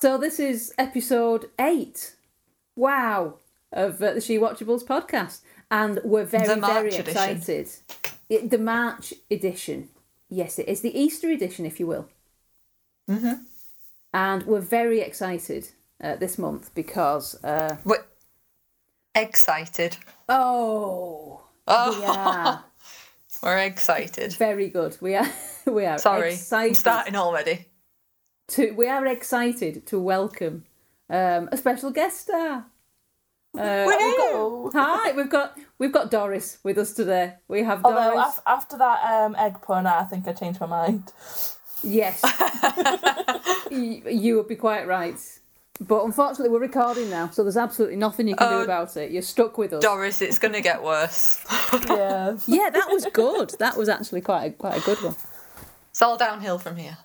So this is episode eight. Wow, of uh, the She Watchables podcast, and we're very very edition. excited. It, the March edition, yes, it is the Easter edition, if you will. Mm-hmm. And we're very excited uh, this month because uh, We're excited. oh, Oh, we're excited. very good. We are we are Sorry, I'm starting already. to we are excited to welcome um, a special guest star. Uh, we've got, hi, we've got we've got Doris with us today. We have Although Doris. af- after that um, egg pun, I think I changed my mind. Yes, Y- you would be quite right. But unfortunately, we're recording now, so there's absolutely nothing you can do Oh. about it. You're stuck with us. Doris, it's going to get worse. Yeah. yeah, that was good. That was actually quite a, quite a good one. It's all downhill from here.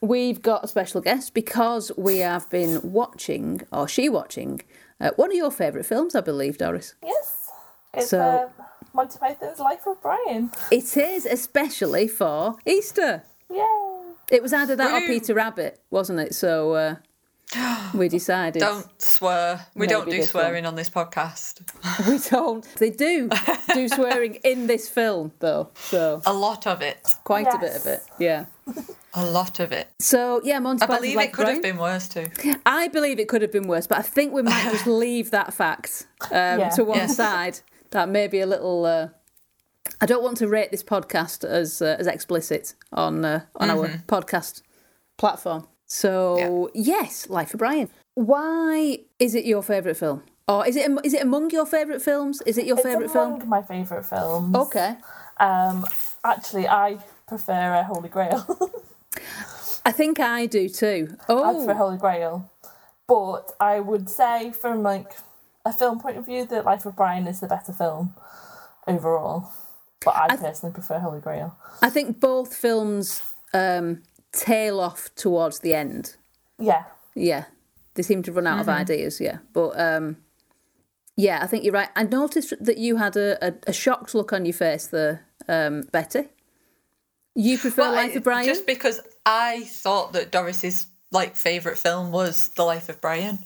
We've got a special guest because we have been watching, or she watching, uh, one of your favourite films, I believe, Doris. yes. It's So- uh, Monty Python's Life of Brian. It is especially for Easter. Yay. It was either that or Peter Rabbit, wasn't it? So uh, we decided. Don't swear. We Maybe don't do this one. swearing on this podcast. We don't. They do do swearing in this film, though. So A lot of it. quite a bit of it. Yeah. A lot of it. So yeah, Monty I Python's believe Life it could of have been worse too. I believe it could have been worse, but I think we might just leave that fact um, Yeah. to one Yes. side. That may be a little. Uh, I don't want to rate this podcast as uh, as explicit on uh, on our podcast platform. So yes, Life of Brian. Why is it your favourite film, or is it is it among your favourite films? Is it your favourite among film? my favourite films. Okay, Um, actually, I prefer a Holy Grail. I think I do too. I prefer Oh, Holy Grail. But I would say, from like a film point of view, that Life of Brian is the better film overall. But I, personally prefer Holy Grail. I think both films um, tail off towards the end. Yeah. Yeah, they seem to run out of ideas. Yeah, but um, yeah, I think you're right. I noticed that you had a, a, a shocked look on your face there, um, Betty. You prefer Well, Life I- of Brian? Just because I thought that Doris's like favourite film was The Life of Brian.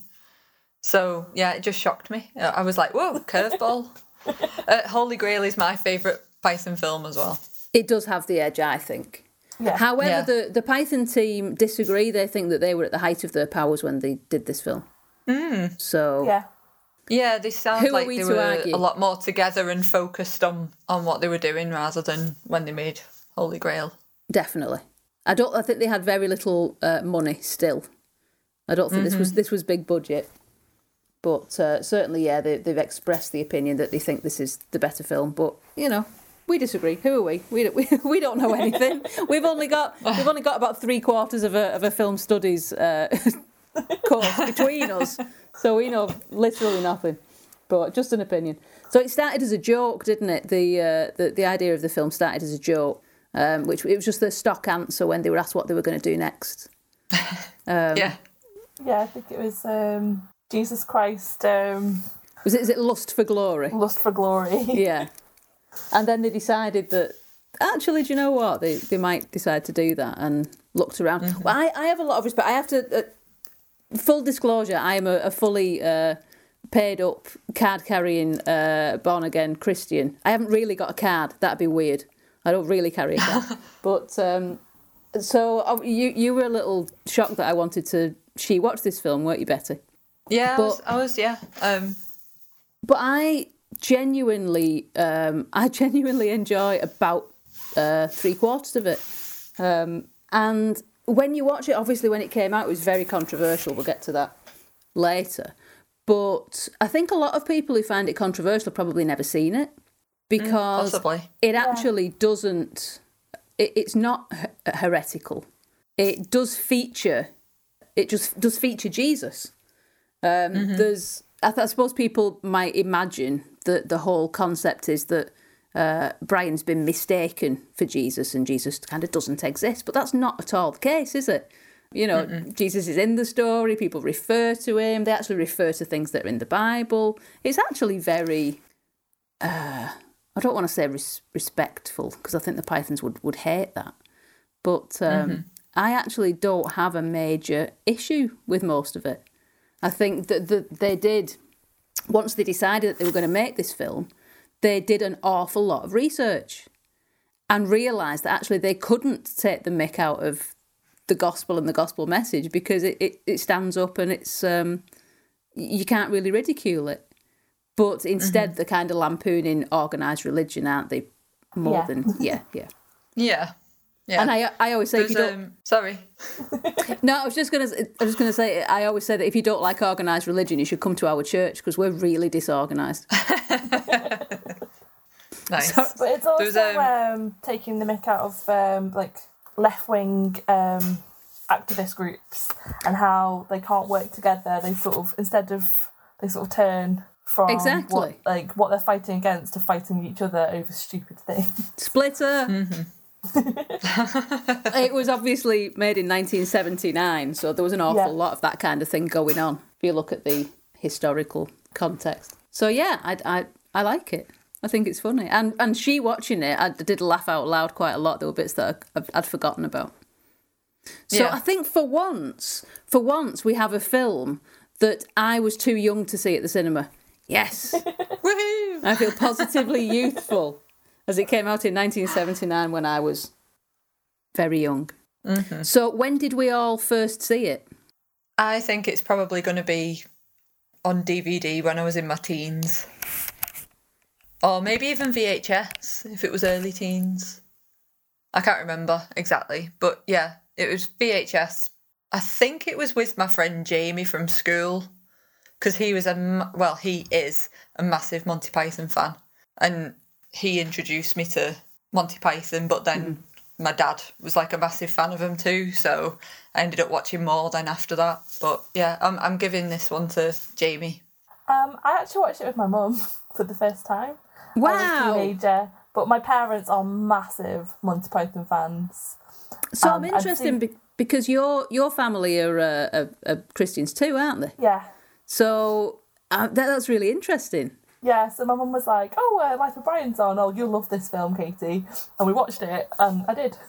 So yeah, it just shocked me. I was like, "Whoa, curveball!" uh, Holy Grail is my favourite Python film as well. It does have the edge, I think. Yeah. However, Yeah. the the Python team disagree. They think that they were at the height of their powers when they did this film. Mm. So Yeah. Yeah, they sound Who like we they were argue? a lot more together and focused on on what they were doing rather than when they made Holy Grail. definitely, I don't. I think they had very little uh, money still. I don't think this was this was big budget, but uh, certainly, yeah, they, they've expressed the opinion that they think this is the better film. But you know, we disagree. Who are we? We don't, we, we don't know anything. we've only got we've only got about three quarters of a of a film studies uh, course between us, so we know literally nothing. But just an opinion. So it started as a joke, didn't it? The uh, the the idea of the film started as a joke, um, which it was just the stock answer when they were asked what they were going to do next. Um, yeah, Yeah, I think it was um, Jesus Christ, um, Was it? Is it lust for glory? Lust for Glory. yeah. And then they decided that actually, do you know what? They they might decide to do that and looked around. Well, I, I have a lot of respect. I have to. Uh, full disclosure: I am a, a fully uh, paid up card carrying uh, born again Christian. I haven't really got a card. That'd be weird. I don't really carry a card. but um, so uh, you you were a little shocked that I wanted to she watch this film, weren't you, Betty? yeah. I, But- was, I was, yeah. Um, But I genuinely, um, I genuinely enjoy about uh, three quarters of it. Um, and when you watch it, obviously, when it came out, it was very controversial. We'll get to that later. But I think a lot of people who find it controversial have probably never seen it because possibly. it actually doesn't. It, it's not he- heretical. It does feature. It just does feature Jesus. Um, There's, I, th- I suppose people might imagine that the whole concept is that uh, Brian's been mistaken for Jesus and Jesus kind of doesn't exist, but that's not at all the case, is it? You know, Jesus is in the story. People refer to him. They actually refer to things that are in the Bible. It's actually very, uh, I don't want to say res- respectful because I think the Pythons would, would hate that. But um, I actually don't have a major issue with most of it. I think that, that they did, once they decided that they were going to make this film, they did an awful lot of research and realised that actually they couldn't take the mick out of the gospel and the gospel message because it, it, it stands up and it's um, you can't really ridicule it. But instead, they're kind of lampooning organised religion, aren't they? More Yeah. than yeah, yeah. Yeah. Yeah. And I I always say if you don't. um, sorry. No, I was just gonna. I was gonna say. I always say that if you don't like organised religion, you should come to our church because we're really disorganised. Nice. But it's also um, um, taking the mick out of um, like left wing um, activist groups and how they can't work together. They sort of instead of they sort of turn from Exactly. what, like what they're fighting against to fighting each other over stupid things. Splitter. it was obviously made in 1979, so there was an awful Yeah. lot of that kind of thing going on. If you look at the historical context, so yeah, I I, I like it. I think it's funny, and and she watching it, I did laugh out loud quite a lot. There were bits that I- I'd, I'd forgotten about. So Yeah. I think for once, for once, we have a film that I was too young to see at the cinema. Yes. Woohoo! I feel positively youthful as it came out in 1979 when I was very young. Mm-hmm. So, when did we all first see it? I think it's probably going to be on DVD when I was in my teens. Or maybe even VHS if it was early teens. I can't remember exactly, but yeah, it was VHS. I think it was with my friend Jamie from school because he was a well, he is a massive Monty Python fan, and he introduced me to Monty Python. But then my dad was like a massive fan of him too, so I ended up watching more then after that. But yeah, I'm I'm giving this one to Jamie. Um, I actually watched it with my mum for the first time. I was a Wow. teenager, but my parents are massive Monty Python fans. So, Um, I'm I've interested seen- be- because your your family are, uh, are, are Christians too, aren't they? Yeah. So, uh, that, that's really interesting. Yeah, so my mum was like, "Oh, uh, Life of Brian's on. Oh, you'll love this film, Katie." And we watched it, and I did.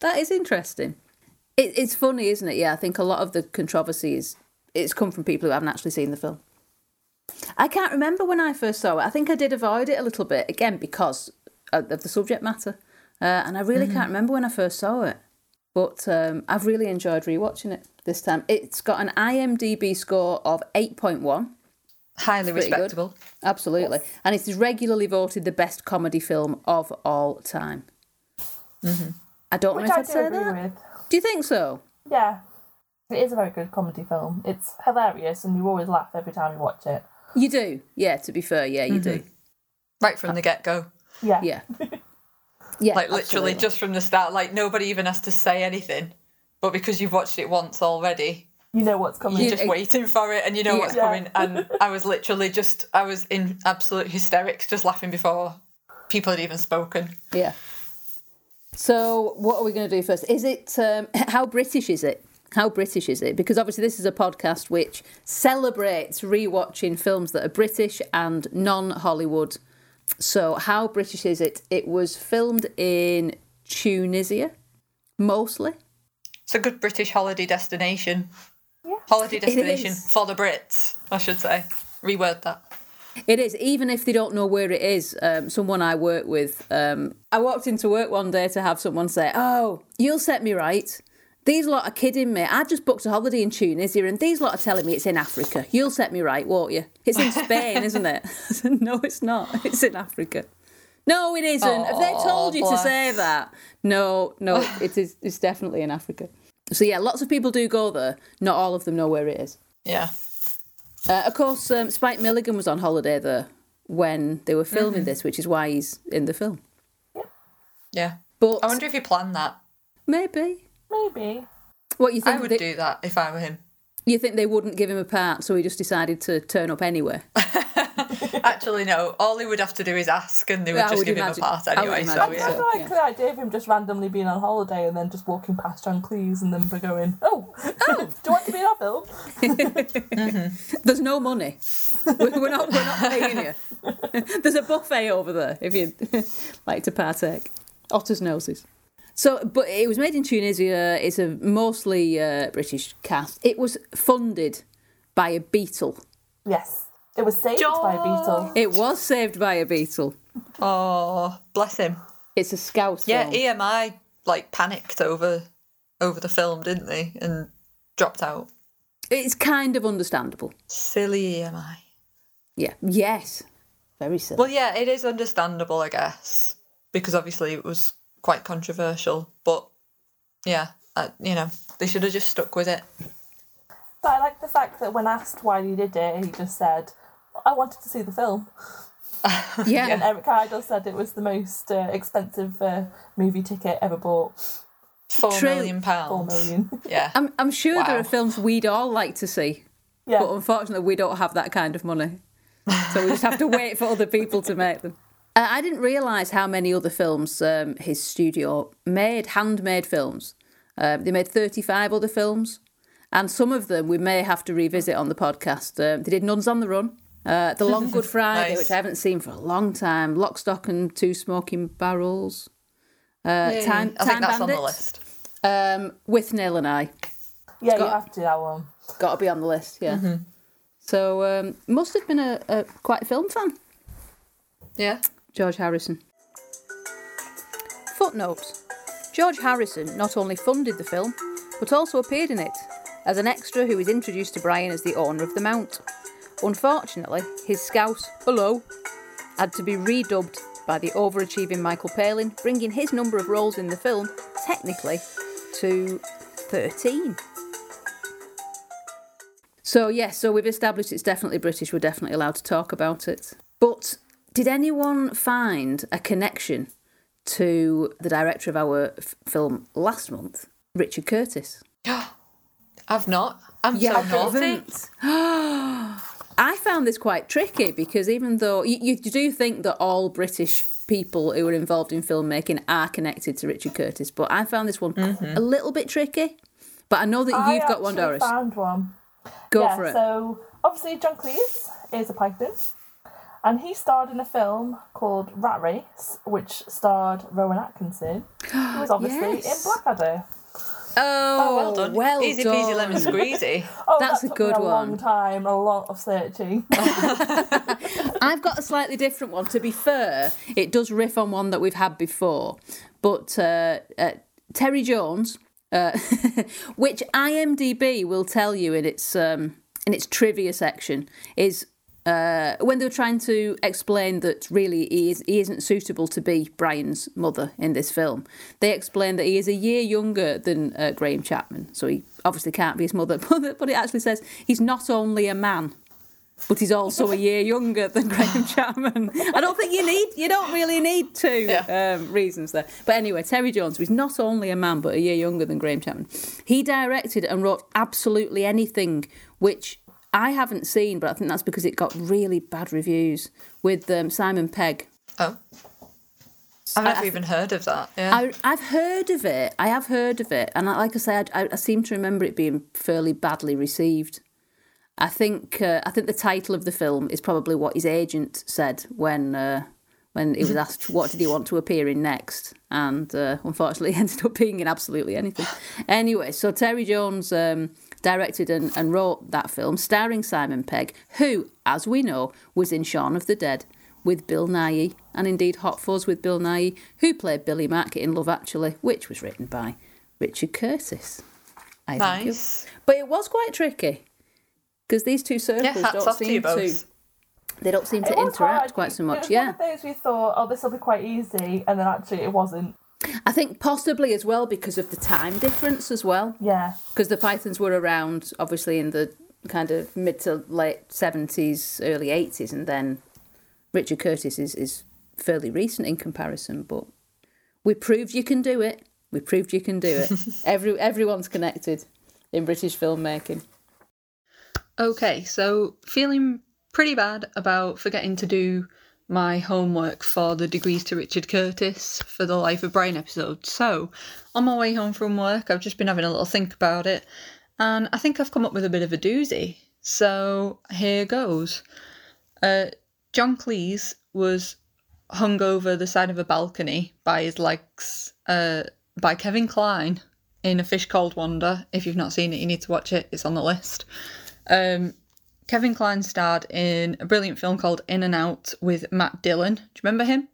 That is interesting. It, it's funny, isn't it? Yeah, I think a lot of the controversies it's come from people who haven't actually seen the film. I can't remember when I first saw it. I think I did avoid it a little bit again because of the subject matter, uh, and I really can't remember when I first saw it. But um, I've really enjoyed rewatching it this time. It's got an IMDb score of eight point one. Highly pretty good. respectable. Absolutely. And it is regularly voted the best comedy film of all time. Mm-hmm. I don't Which know if I I'd say agree that. with. Do you think so? Yeah, it is a very good comedy film. It's hilarious, and you always laugh every time you watch it. You do. Yeah, to be fair, yeah, you do. Mm-hmm. Right from the get go. Yeah. Yeah. Yeah. Like literally absolutely. just from the start, like nobody even has to say anything. But because you've watched it once already, You know what's coming. you're just waiting for it and you know Yeah. what's coming. And I was literally just I was in absolute hysterics just laughing before people had even spoken. Yeah. So, what are we going to do first? Is it um, how British is it? How British is it? Because obviously, this is a podcast which celebrates rewatching films that are British and non Hollywood. So, how British is it? It was filmed in Tunisia, mostly. It's a good British holiday destination. Yeah. Holiday destination for the Brits, I should say. Reword that. It is, even if they don't know where it is. Um, someone I work with, um, I walked into work one day to have someone say, Oh, you'll set me right. These lot are kidding me. I just booked a holiday in Tunisia and these lot are telling me it's in Africa. You'll set me right, won't you? It's in Spain, isn't it? Said, no, it's not. It's in Africa. No, it isn't. Have they told you to say that? No, no, it is. It's definitely in Africa. So yeah, lots of people do go there. Not all of them know where it is. Yeah. Uh, of course, um, Spike Milligan was on holiday there when they were filming this, which is why he's in the film. Yeah. But I wonder if he planned that. maybe. Maybe. What you think? I would they, do that if I were him. You think they wouldn't give him a part, so he just decided to turn up anyway? Actually, no. All he would have to do is ask, and they would Yeah, I just would give imagine- him a part I would anyway. So imagine yeah. I so. like yeah. the idea of him just randomly being on holiday and then just walking past John Cleese and then going, "Oh, oh, do you want to be in our film?" There's no money. We're we're not. We're not paying you. There's a buffet over there if you'd like to partake. Otter's noses. So, but it was made in Tunisia. It's a mostly uh, British cast. It was funded by a Beatle. Yes, it was saved by a Beatle. It was saved by a Beatle. Oh, bless him. It's a scout. Yeah, film. EMI like panicked over over the film, didn't they? And dropped out. It's kind of understandable. Silly EMI. Yeah. Yes. Very silly. Well, yeah, it is understandable, I guess, because obviously it was quite controversial. But yeah, uh, you know, they should have just stuck with it. But I like the fact that when asked why he did it, he just said, "I wanted to see the film." yeah. And Eric Idle said it was the most uh, expensive uh, movie ticket ever bought, Four True. million pounds. four million. Yeah. I'm, I'm sure there are films we'd all like to see, yeah, but unfortunately we don't have that kind of money. So we just have to wait for other people to make them. Uh, I didn't realise how many other films um, his studio made, handmade films. Um, they made 35 other films, and some of them we may have to revisit on the podcast. Um, they did Nuns on the Run, uh, The Long Good Friday, Nice. which I haven't seen for a long time, Lock, Stock and Two Smoking Barrels, uh, Yay. Time, I Time think that's on the list. um, Withnail and I. yeah, you got- have to that one. Got to be on the list, yeah. So um, must have been a, a quite a film fan, Yeah. George Harrison. Footnote: George Harrison not only funded the film, but also appeared in it as an extra who was introduced to Brian as the owner of the mount. Unfortunately, his scout below had to be redubbed by the overachieving Michael Palin, bringing his number of roles in the film technically to 13. So, yes, so we've established it's definitely British. We're definitely allowed to talk about it. But did anyone find a connection to the director of our f- film last month, Richard Curtis? I've not. I'm Yeah, so haven't. I found this quite tricky because even though you, you do think that all British people who are involved in filmmaking are connected to Richard Curtis, but I found this one mm-hmm. a little bit tricky. But I know that I you've got one, Doris. found one. Go yeah, for it. so obviously John Cleese is a Python, and he starred in a film called Rat Race, which starred Rowan Atkinson, who was obviously Yes. in Blackadder. Oh, well done. Well Easy done. peasy lemon squeezy. Oh, That's that a good a long time, a lot of searching. I've got a slightly different one. To be fair, it does riff on one that we've had before, but uh, uh, Terry Jones, uh, which IMDb will tell you in its um, in its trivia section, is uh, when they were trying to explain that really he, is, he isn't suitable to be Brian's mother in this film. They explained that he is a year younger than uh, Graham Chapman, so he obviously can't be his mother. But, but it actually says he's not only a man, but he's also a year younger than Graham Chapman. I don't think you need, you don't really need two Yeah. um, reasons there. But anyway, Terry Jones was not only a man, but a year younger than Graham Chapman. He directed and wrote absolutely anything, which I haven't seen, but I think that's because it got really bad reviews with um, Simon Pegg. Oh. I've never even heard of that. Yeah. I, I've heard of it. I have heard of it, and I, like I say, I, I seem to remember it being fairly badly received. I think uh, I think the title of the film is probably what his agent said when uh, when he was asked what did he want to appear in next, and uh, unfortunately he ended up being in absolutely anything. Anyway, so Terry Jones um, directed and, and wrote that film, starring Simon Pegg, who, as we know, was in Shaun of the Dead with Bill Nighy, and indeed Hot Fuzz with Bill Nighy, who played Billy Mack in Love Actually, which was written by Richard Curtis. I think. nice. But it was quite tricky because these two circles Yeah, hats don't off to you seem to both. they don't seem to It was interact hard. quite so much. It much. was Yeah, one of those we thought, oh, this will be quite easy, and then actually it wasn't. I think possibly as well because of the time difference as well. Yeah, Because the Pythons were around obviously in the kind of mid to late seventies, early eighties, and then Richard Curtis is is fairly recent in comparison. But we proved you can do it. We proved you can do it. Every everyone's connected in British filmmaking. Okay, so feeling pretty bad about forgetting to do my homework for the Degrees to Richard Curtis for the Life of Brian episode. So, on my way home from work, I've just been having a little think about it, and I think I've come up with a bit of a doozy. So, here goes. Uh, John Cleese was hung over the side of a balcony by his legs uh, by Kevin Kline in A Fish Called Wanda. If you've not seen it, you need to watch it. It's on the list. Um, Kevin Kline starred in a brilliant film called In and Out with Matt Dillon. Do you remember him?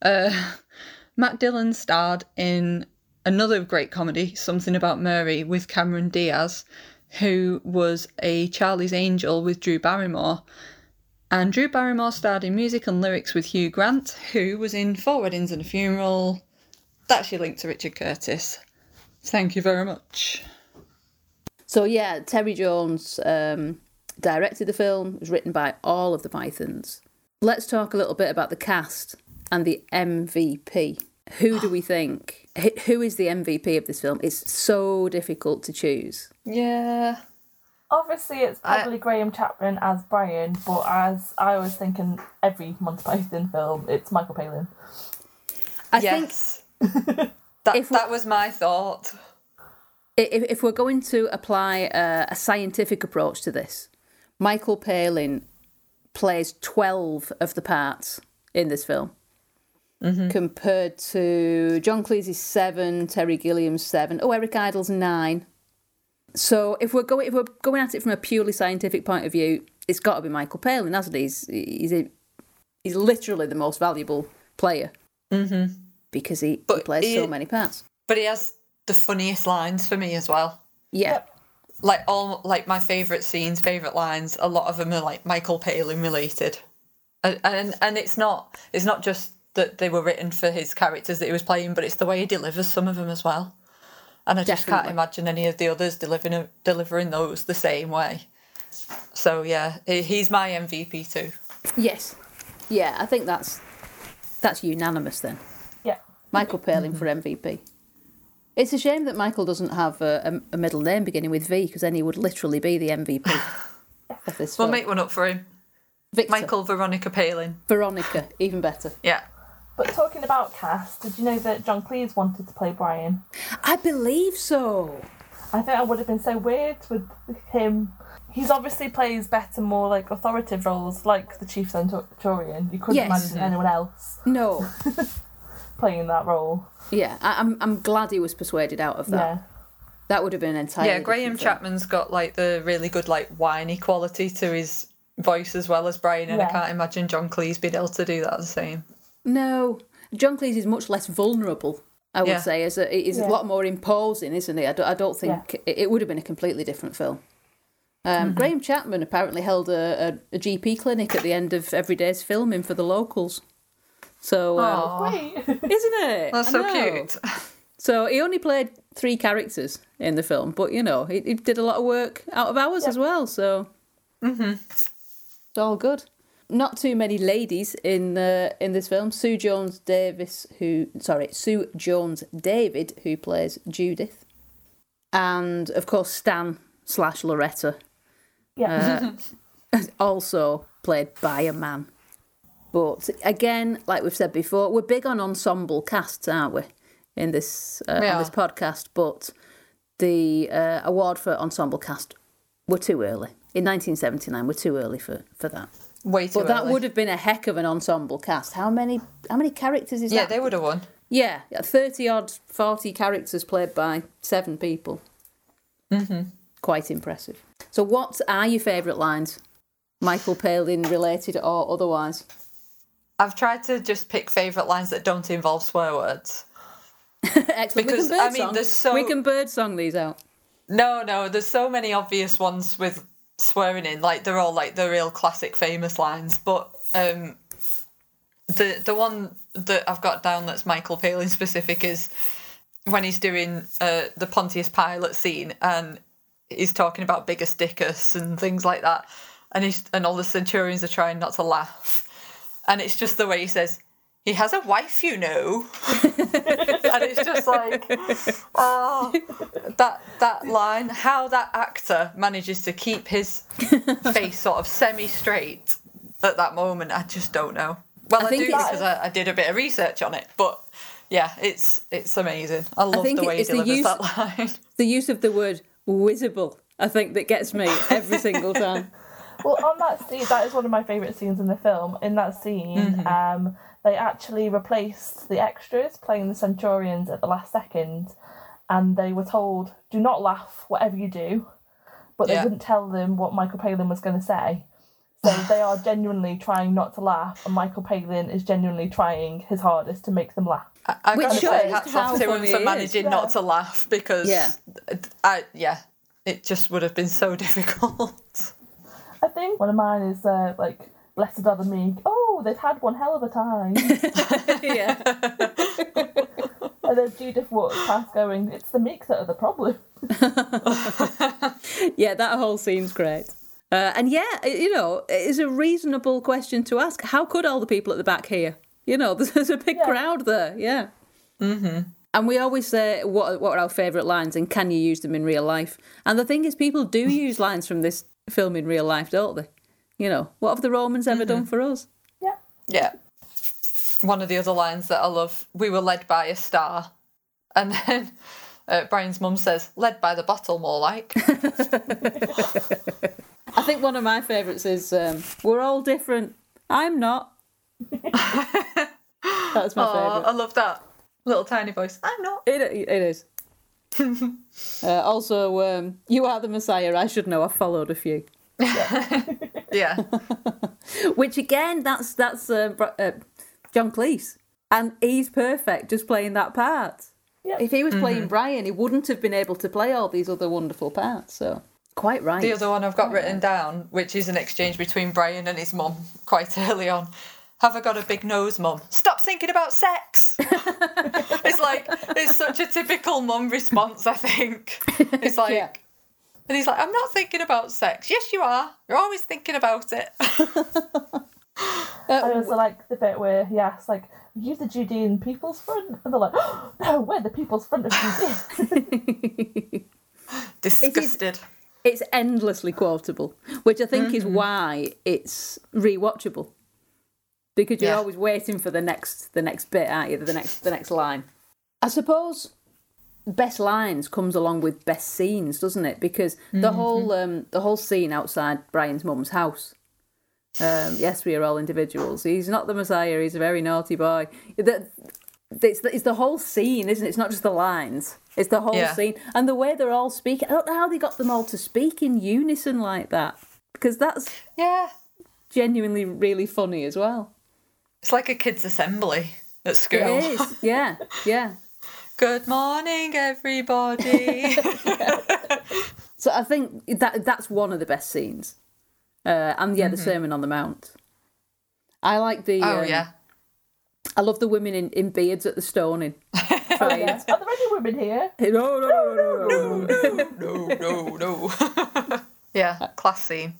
Uh, Matt Dillon starred in another great comedy, Something About Mary, with Cameron Diaz, who was a Charlie's Angel with Drew Barrymore. And Drew Barrymore starred in music and lyrics with Hugh Grant, who was in Four Weddings and a Funeral. That's your link to Richard Curtis. Thank you very much. So yeah, Terry Jones um, directed the film. Was written by all of the Pythons. Let's talk a little bit about the cast and the MVP. Who do we think? who- Who is the MVP of this film? It's so difficult to choose. Yeah. Obviously, it's I- probably Graham Chapman as Brian, but as I was thinking every Monty Python film, it's Michael Palin. I think that, If that was my thought. if, if we're going to apply a, a scientific approach to this, Michael Palin plays 12 of the parts in this film. Compared to John Cleese's seven, Terry Gilliam's seven, oh Eric Idle's nine. So if we're going if we're going at it from a purely scientific point of view, it's got to be Michael Palin, hasn't he? He's he's, a, he's literally the most valuable player mm-hmm. because he, he plays he- so many parts. But he has the funniest lines for me as well. Yeah, Like all like my favourite scenes, favourite lines, a lot of them are like Michael Palin related. And, and and it's not it's not just that they were written for his characters that he was playing, but it's the way he delivers some of them as well. And I just can't imagine any of the others delivering delivering those the same way. So yeah, he's my MVP too. Yes. Yeah, I think that's that's unanimous then. Yeah. Michael Palin for MVP. It's a shame that Michael doesn't have a, a, a middle name beginning with V because then he would literally be the MVP of this We'll film. make one up for him. Victor, Michael Veronica Palin. Veronica, even better. Yeah. But talking about cast, did you know that John Cleese wanted to play Brian? I believe so. I think that would have been so weird with him. He's obviously plays better, more like authoritative roles, like the Chief Centurion. You couldn't Yes. imagine anyone else No. playing that role. Yeah, I, I'm I'm glad he was persuaded out of that. Yeah. That would have been entirely. Yeah, Graham. Chapman's got like the really good like whiny quality to his voice as well as Brian, and I can't imagine John Cleese being able to do that the same. No, John Cleese is much less vulnerable. I would Yeah. say, as a, he's Yeah. a lot more imposing, isn't he? I don't, I don't think it, it would have been a completely different film. Um, Graham Chapman apparently held a, a, a GP clinic at the end of every day's filming for the locals. So, um, Aw, isn't it? that's so cute. So he only played three characters in the film, but you know he, he did a lot of work out of hours as well. So it's all good. Not too many ladies in uh, in this film. Sue Jones Davis, who sorry, Sue Jones David, who plays Judith, and of course Stan slash Loretta, Yeah. also played by a man. But again, like we've said before, we're big on ensemble casts, aren't we? In this uh, Yeah. on this podcast, but the uh, award for ensemble cast were too early in 1979. We're too early for for that. Way too But that early. would have been a heck of an ensemble cast. How many how many characters is Yeah, that? they would have won. Yeah, thirty odd, forty characters played by seven people. Mm-hmm. Quite impressive. So, what are your favourite lines, Michael Palin related or otherwise? I've tried to just pick favourite lines that don't involve swear words. Excellent. Because, we can I bird mean, song. there's so- we can bird song these out. No, no, there's so many obvious ones with swearing in. Like they're all like the real classic famous lines. But um the the one that I've got down that's Michael Palin specific is when he's doing uh the Pontius Pilate scene and he's talking about Biggus Dickus and things like that. And he's and all the centurions are trying not to laugh. And it's just the way he says, he has a wife, you know. and it's just like, oh, that that line, how that actor manages to keep his face sort of semi straight at that moment, I just don't know. Well, I I, do because I, I did a bit of research on it, but yeah, it's it's amazing. I love think the way he delivers use- that line. The use of the word visible, I think, that gets me every single time. Well, on that scene, that is one of my favourite scenes in the film. In that scene, um, they actually replaced the extras playing the Centurions at the last second, and they were told, "Do not laugh, whatever you do," but they Yeah. wouldn't tell them what Michael Palin was going to say. So they are genuinely trying not to laugh, and Michael Palin is genuinely trying his hardest to make them laugh. I, I Which gotta shows say, hats off to him for managing Yeah. not to laugh because Yeah. I yeah, it just would have been so difficult. I think one of mine is uh, like Blessed are the meek. Oh, they've had one hell of a time. yeah. and then Judith walks past going, "It's the meek that are the problem." Yeah, that whole scene's great. Uh, and yeah, you know, it is a reasonable question to ask. How could all the people at the back hear? You know, there's, there's a big Yeah. crowd there. Yeah. Mm-hmm. And we always say, what, what are our favourite lines and can you use them in real life? And the thing is, people do use lines from this film in real life, don't they? You know, what have the Romans ever done for us? Yeah. Yeah. One of the other lines that I love, we were led by a star. And then uh, Brian's mum says, led by the bottle, more like. I think one of my favourites is um, We're all different. I'm not. That's my Oh, favourite. I love that. Little tiny voice. I'm not. It, it is. Uh, also, um, you are the Messiah. I should know. I've followed a few. Yeah. Which again, that's that's uh, uh, John Cleese, and he's perfect just playing that part. Yep. If he was playing Brian, he wouldn't have been able to play all these other wonderful parts. So quite right. The other one I've got written down, which is an exchange between Brian and his mum quite early on. Have I got a big nose, mum? Stop thinking about sex. it's like it's such a typical mum response. I think it's like, Yeah. and he's like, I'm not thinking about sex. Yes, you are. You're always thinking about it. I also like the bit where he asks, like, "Are you the Judean People's Front?" And they're like, oh, "No, we're the People's Front of Judea." Disgusted. It's endlessly quotable, which I think Mm-hmm. is why it's rewatchable. Because you're Yeah. always waiting for the next the next bit, aren't you? The next the next line. I suppose best lines comes along with best scenes, doesn't it? Because Mm-hmm. the whole um, the whole scene outside Brian's mum's house. Um, yes, we are all individuals. He's not the Messiah. He's a very naughty boy. The, it's, the, it's the whole scene, isn't it? It's not just the lines. It's the whole Yeah. scene and the way they're all speaking. I don't know how they got them all to speak in unison like that because that's Yeah. genuinely really funny as well. It's like a kids' assembly at school. It is, yeah, yeah. Good morning, everybody. So I think that that's one of the best scenes, uh, and yeah, the Sermon on the Mount. I like the. oh um, yeah. I love the women in, in beards at the stoning. oh, Trying- yes. Are there any women here? No, no, no, no, no, no. no, no, no. yeah, class scene.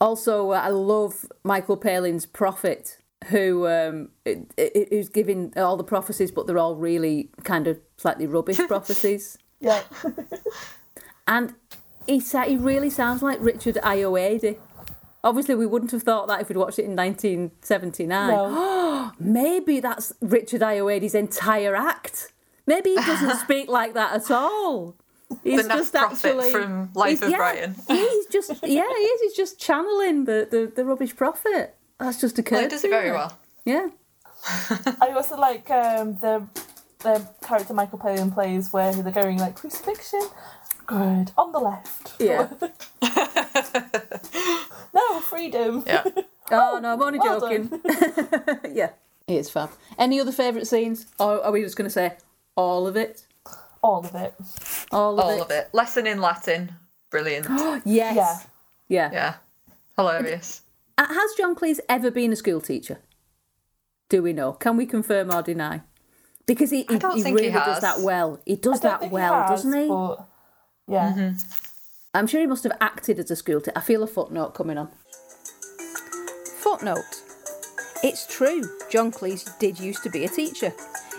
Also, uh, I love Michael Palin's prophet, who um, who's giving all the prophecies, but they're all really kind of slightly rubbish prophecies. Yeah. And he sa- he really sounds like Richard Ayoade. Obviously, we wouldn't have thought that if we'd watched it in 1979. No. Maybe that's Richard Ayoade's entire act. Maybe he doesn't speak like that at all. He's The Naff prophet from Life he's- of yeah, Brian. he's just yeah, he is. He's just channeling the, the, the rubbish prophet. That's just occurred. Well, he does it very well. Yeah. I also like um, the the character Michael Palin plays where they're going like crucifixion. Good on the left. Yeah. No freedom. Yeah. Oh no, I'm only Well joking. yeah, it's fab. Any other favourite scenes, or are we just going to say all of it? All of it. All of All it. of it. Lesson in Latin. Brilliant. Yes. Yeah. Yeah. Yeah. Hilarious. Uh, Has John Cleese ever been a school teacher? Do we know? Can we confirm or deny? Because he, he, don't he think he really does that well. He does that think well, has, doesn't he? But yeah. Mm-hmm. I'm sure he must have acted as a school teacher. I feel a footnote coming on. Footnote. It's true, John Cleese did used to be a teacher.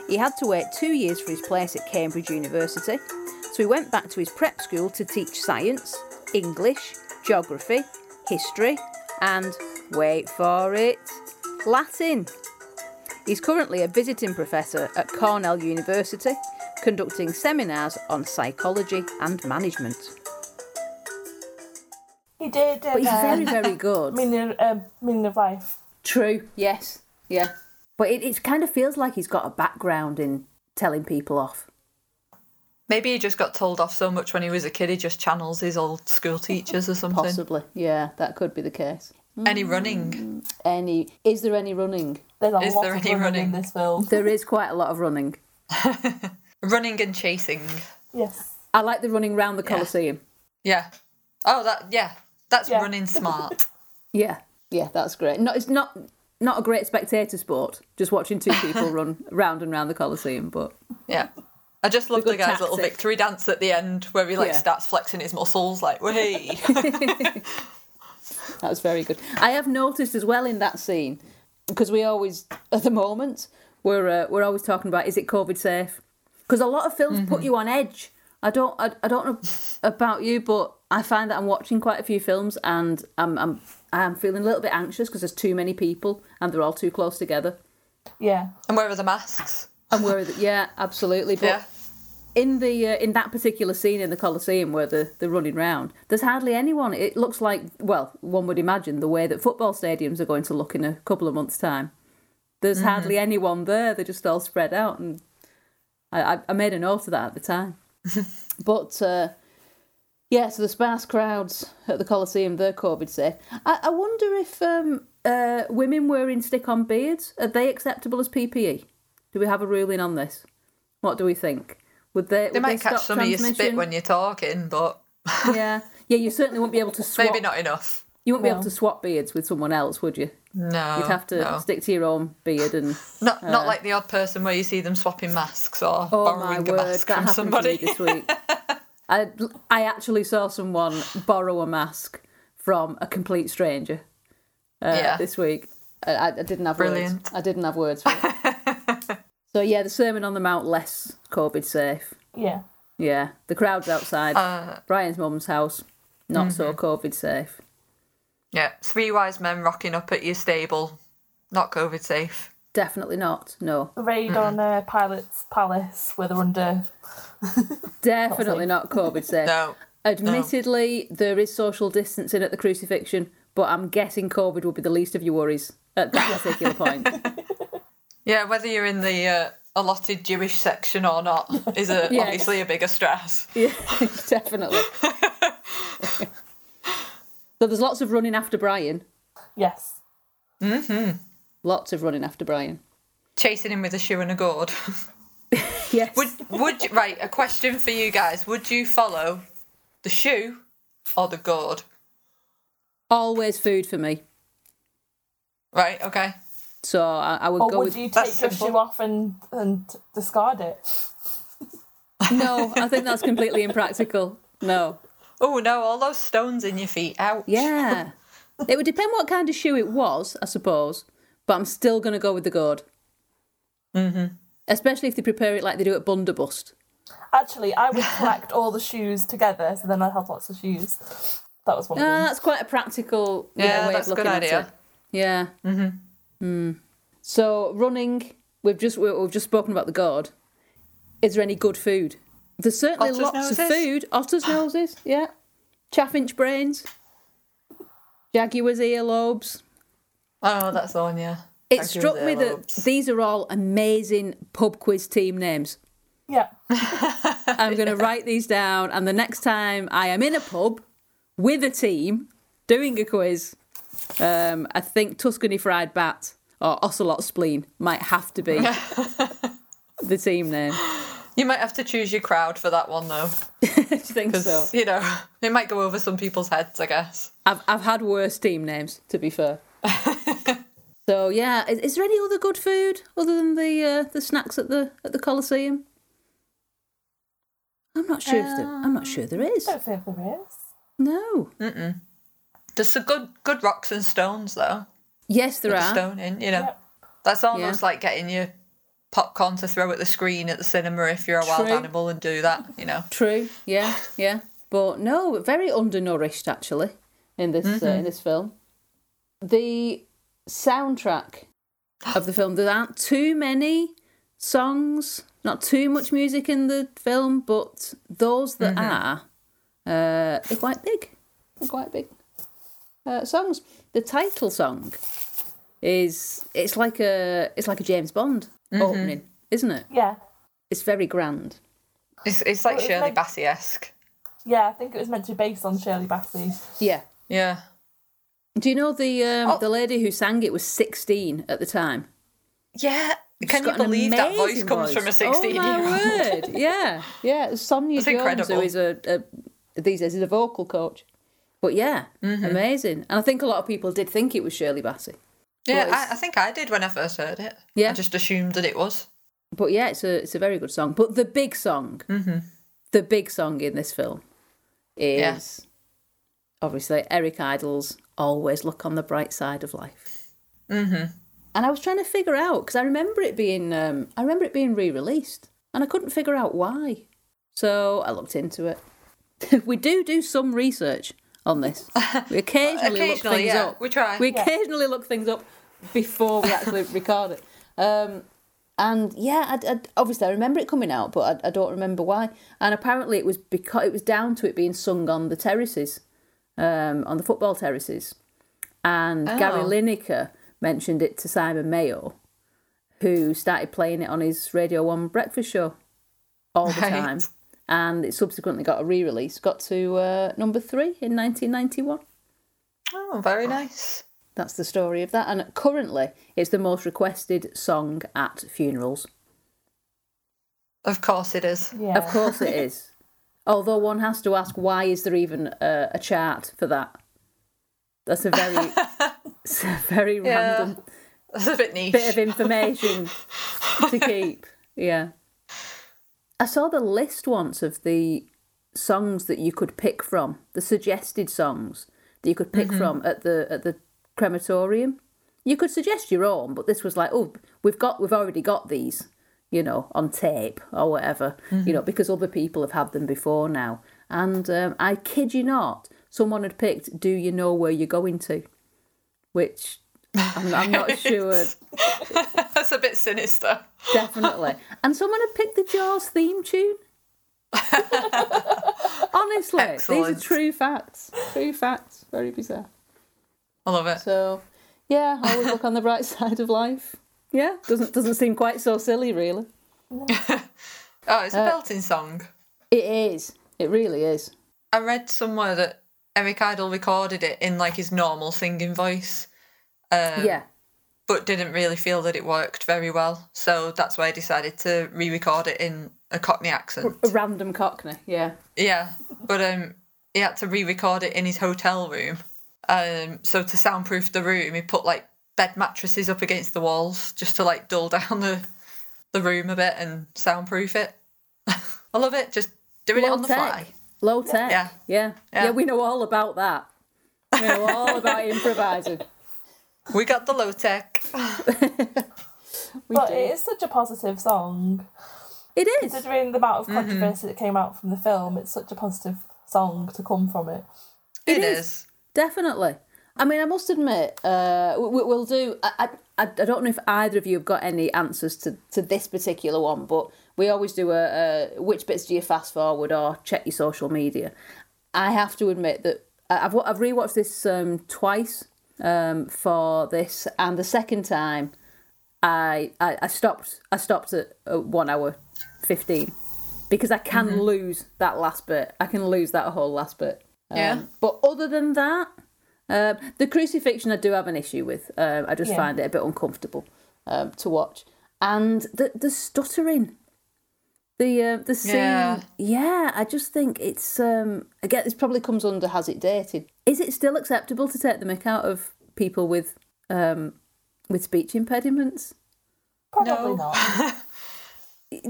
He had to wait two years for his place at Cambridge University, so he went back to his prep school to teach science, English, geography, history, and wait for it, Latin. He's currently a visiting professor at Cornell University, conducting seminars on psychology and management. He did. But he's uh, very, very good. meaning, uh, meaning of life. True. Yes. Yeah. But it, it kind of feels like he's got a background in telling people off. Maybe he just got told off so much when he was a kid, he just channels his old school teachers or something. Possibly. Yeah, that could be the case. Any mm, running? Any? Is there any running? There's a Is lot there of any running in this film. There is quite a lot of running. Running and chasing. Yes. I like the running round the Colosseum. Yeah. Oh, that yeah. That's Yeah. running smart. Yeah. Yeah, that's great. No, it's not not a great spectator sport. Just watching two people run round and round the Colosseum, but Yeah. I just love the good guy's little victory dance at the end where he like Yeah. starts flexing his muscles like, hey. That was very good. I have noticed as well in that scene because we always, at the moment, we're uh, we're always talking about is it COVID safe? Because a lot of films put you on edge. I don't I, I don't know about you, but I find that I'm watching quite a few films and I'm I'm I'm feeling a little bit anxious because there's too many people and they're all too close together. Yeah. and where are the masks? And where the, yeah, absolutely. But Yeah. in the uh, in that particular scene in the Colosseum where the they're running round, there's hardly anyone. It looks like well, one would imagine the way that football stadiums are going to look in a couple of months' time. There's hardly anyone there. They're just all spread out, and I, I, I made a note of that at the time. but uh, yeah, so the sparse crowds at the Colosseum, they're COVID safe. I, I wonder if um, uh, women wearing stick-on beards are they acceptable as PPE? Do we have a ruling on this? What do we think? Would they? They would might catch stop some of your spit when you're talking, but yeah, yeah. You certainly won't be able to swap. maybe not enough. You won't be able to swap beards with someone else, would you? No. You'd have to no. stick to your own beard and. Not not like the odd person where you see them swapping masks or Oh my borrowing a mask that from somebody. to me this week. I I actually saw someone borrow a mask from a complete stranger uh, Yeah. this week. I, I I didn't have Brilliant. words. I didn't have words for it. So yeah, the Sermon on the Mount less COVID safe. Yeah. Yeah, the crowds outside Uh, Brian's mum's house, not so Mm-hmm. COVID safe. yeah, three wise men rocking up at your stable, not COVID safe. Definitely not. No, The raid on uh, Pilate's Palace where they're under. definitely not COVID safe. No. Admittedly, there is social distancing at the crucifixion, but I'm guessing COVID will be the least of your worries at that particular point. Yeah, whether you're in the uh, allotted Jewish section or not is a, Yes. obviously a bigger stress. Yeah, definitely. so there's lots of running after Brian. Yes. Mm-hmm. Lots of running after Brian. Chasing him with a shoe and a gourd. Yes. would would you, right? A question for you guys: Would you follow the shoe or the gourd? Always food for me. Right. Okay. So I, I would Or go would with. you take your simple. shoe off and, and discard it? No, I think that's completely impractical. No. Oh no! All those stones in your feet. Ouch. Yeah. it would depend what kind of shoe it was, I suppose, but I'm still going to go with the gourd. Mm-hmm. Especially if they prepare it like they do at Bundabust. Actually, I would collect all the shoes together, so then I'd have lots of shoes. That was one of them. that's quite a practical yeah, Yeah, way that's a of good looking at idea. it. Yeah. Mm-hmm. So running, we've just we- we've just spoken about the gourd. Is there any good food? There's certainly Otter's lots of food. Otter's noses, yeah. Chaffinch brains. Jaguar's earlobes. Oh, that's on. Yeah. It Jaguar's struck me that these are all amazing pub quiz team names. Yeah. I'm going to write these down, and the next time I am in a pub with a team doing a quiz, um, I think Tuscany Fried Bat or Ocelot Spleen might have to be the team name. You might have to choose your crowd for that one though, Do you think so? you know it might go over some people's heads. I guess. I've I've had worse team names, to be fair. so yeah, is, is there any other good food other than the uh, the snacks at the at the Colosseum? I'm not sure. if there, I'm not sure there is. I don't think there is. No. There's some good good rocks and stones though. Yes, there are. stone in. You know, Yep. that's almost like getting your popcorn to throw at the screen at the cinema if you're a wild animal and do that. You know. True. Yeah, yeah. But no, very undernourished actually in this uh, in this film. The soundtrack of the film. There aren't too many songs, not too much music in the film, but those that are, uh, they're quite big. They're quite big uh, songs. The title song is it's like a it's like a James Bond opening, isn't it? Yeah. It's very grand. It's it's like Well, it's Shirley like- Bassey esque. Yeah, I think it was meant to be based on Shirley Bassey. Yeah. Yeah. Do you know the um, Oh. the lady who sang it was sixteen at the time? Yeah. She's Can you believe that voice amazing comes from a voice. 16 Oh my year old? word! Yeah, yeah. Sonia That's Jones, incredible. who is a, a these days is a vocal coach. But yeah, Mm-hmm. amazing. And I think a lot of people did think it was Shirley Bassey. Yeah, I, I think I did when I first heard it. Yeah. I just assumed that it was. But yeah, it's a it's a very good song. But the big song, the big song in this film is obviously Eric Idle's "Always Look on the Bright Side of Life." Mm-hmm. And I was trying to figure out because I remember it being um, I remember it being re-released, and I couldn't figure out why. So I looked into it. we do do some research on this. We occasionally, look things yeah, up. we try. We Yeah. occasionally look things up before we actually record it. Um, and yeah, I, I, obviously I remember it coming out, but I, I don't remember why. And apparently it was because it was down to it being sung on the terraces, um, on the football terraces. And Gary Oh. Lineker mentioned it to Simon Mayo, who started playing it on his Radio One breakfast show all the Right. time. And it subsequently got a re-release, got to uh, number three in 1991. Oh, very nice. That's the story of that. And currently, it's the most requested song at funerals. Of course it is. Yeah. Of course, it is. Although one has to ask, why is there even a, a chart for that? That's a very, it's a very Yeah. random That's a bit niche. bit of information to keep. Yeah. I saw the list once of the songs that you could pick from, the suggested songs that you could pick from at the at the crematorium. You could suggest your own, but this was like, oh, we've got we've already got these, you know, on tape or whatever, you know, because other people have had them before now. And um, I kid you not, someone had picked "Do You Know Where You're Going To," which I'm, I'm not sure That's a bit sinister. Definitely. And someone had picked the Jaws theme tune. Honestly, these are true facts. True facts. Very bizarre. I love it. So, yeah, always look on the bright side of life. Yeah, doesn't doesn't seem quite so silly, really. Oh, it's a uh, belting song. It is. It really is. I read somewhere that Eric Idle recorded it in like his normal singing voice, um, yeah. but didn't really feel that it worked very well. So that's why I decided to re-record it in a Cockney accent. A random Cockney. Yeah. Yeah, but um, he had to re-record it in his hotel room. Um, so to soundproof the room, he put like bed mattresses up against the walls just to like dull down the the room a bit and soundproof it. I love it. Just doing it Low on the fly. Low tech. Yeah. yeah. Yeah. Yeah. we know all about that. We know all about improvising. We got the low tech. But do. it is such a positive song. It is. Considering the amount of Mm-hmm. controversy that came out from the film, it's such a positive song to come from it. It is. is. Definitely. I mean, I must admit, uh, we, we'll do. I, I, I don't know if either of you have got any answers to, to this particular one, but we always do a, a which bits do you fast forward or check your social media. I have to admit that I've I've rewatched this um, twice um, for this, and the second time, I I, I stopped. I stopped at uh, one hour fifteen because I can lose that last bit. I can lose that whole last bit. Yeah. Um, but other than that, um, the crucifixion I do have an issue with. Um, I just Yeah. find it a bit uncomfortable um, to watch, and the the stuttering, the uh, the scene. Yeah. Yeah. I just think it's um, again. This probably comes under has it dated? Is it still acceptable to take the mick out of people with um, with speech impediments? Probably No. not.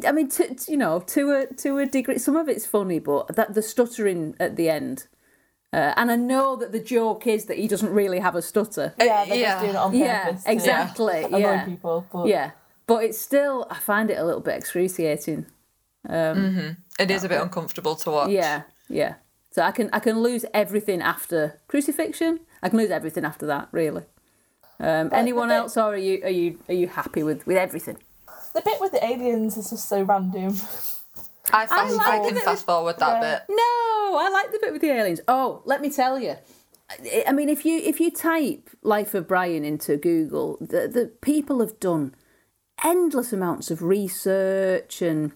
I mean, to, to- you know, to a to a degree, some of it's funny, but that the stuttering at the end, Uh, and I know that the joke is that he doesn't really have a stutter. Yeah, they're yeah. just doing it on Yeah, purpose. to exactly, Annoy yeah. people. But Yeah, but it's still I find it a little bit excruciating. It is a bit uncomfortable to watch. Yeah, yeah. So I can I can lose everything after crucifixion. I can lose everything after that. Really. Um, anyone the else, or are you are you are you happy with with everything? the bit with the aliens is just so random. I, fast, like I, the can bit fast forward that Yeah. bit. No, I like the bit with the aliens. Oh, let me tell you. I- I mean, if you if you type "Life of Brian" into Google, the the people have done endless amounts of research and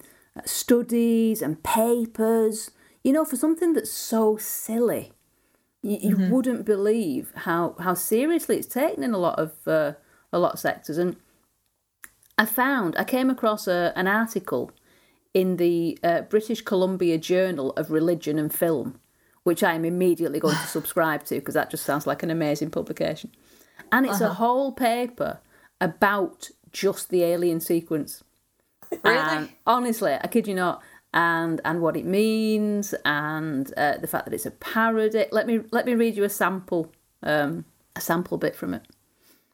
studies and papers. You know, for something that's so silly, you, you wouldn't believe how how seriously it's taken in a lot of uh, a lot of sectors. And I found I came across a, an article in the uh, British Columbia Journal of Religion and Film, which I am immediately going to subscribe to because that just sounds like an amazing publication. And it's a whole paper about just the alien sequence. Really? And honestly, I kid you not. And and what it means, and uh, the fact that it's a parody. Let me let me read you a sample, um, a sample bit from it.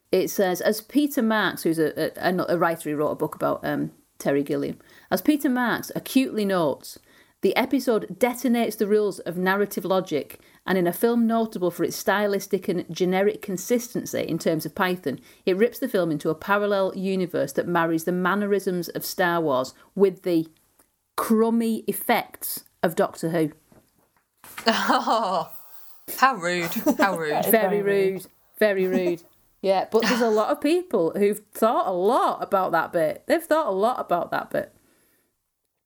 It says, as Peter Marks, who's a, a, a writer who wrote a book about um, Terry Gilliam, as Peter Marks acutely notes, the episode detonates the rules of narrative logic, and in a film notable for its stylistic and generic consistency in terms of Python, it rips the film into a parallel universe that marries the mannerisms of Star Wars with the crummy effects of Doctor Who. Oh, how rude! How rude! Very rude. Very rude. Yeah, but there's a lot of people who've thought a lot about that bit. They've thought a lot about that bit.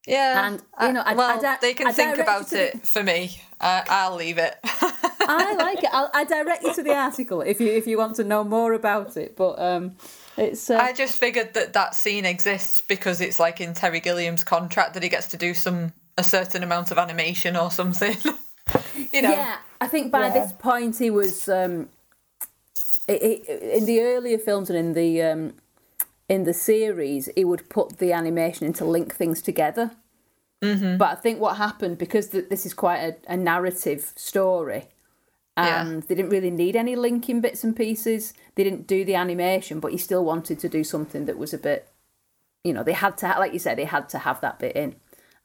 Yeah, And, you know, I- well, I di- they can think about it for me. Uh, I'll leave it. I like it. I'll, I direct you to the article if you if you want to know more about it. But um, it's uh, I just figured that that scene exists because it's like in Terry Gilliam's contract that he gets to do some a certain amount of animation or something. you know, yeah. I think by Yeah. this point he was um, i i in the earlier films and in the um, in the series he would put the animation in to link things together. Mm-hmm. But I think what happened because th- this is quite a, a narrative story. Yeah. and they didn't really need any linking bits and pieces. They didn't do the animation, but he still wanted to do something that was a bit, you know, they had to, like you said, they had to have that bit in.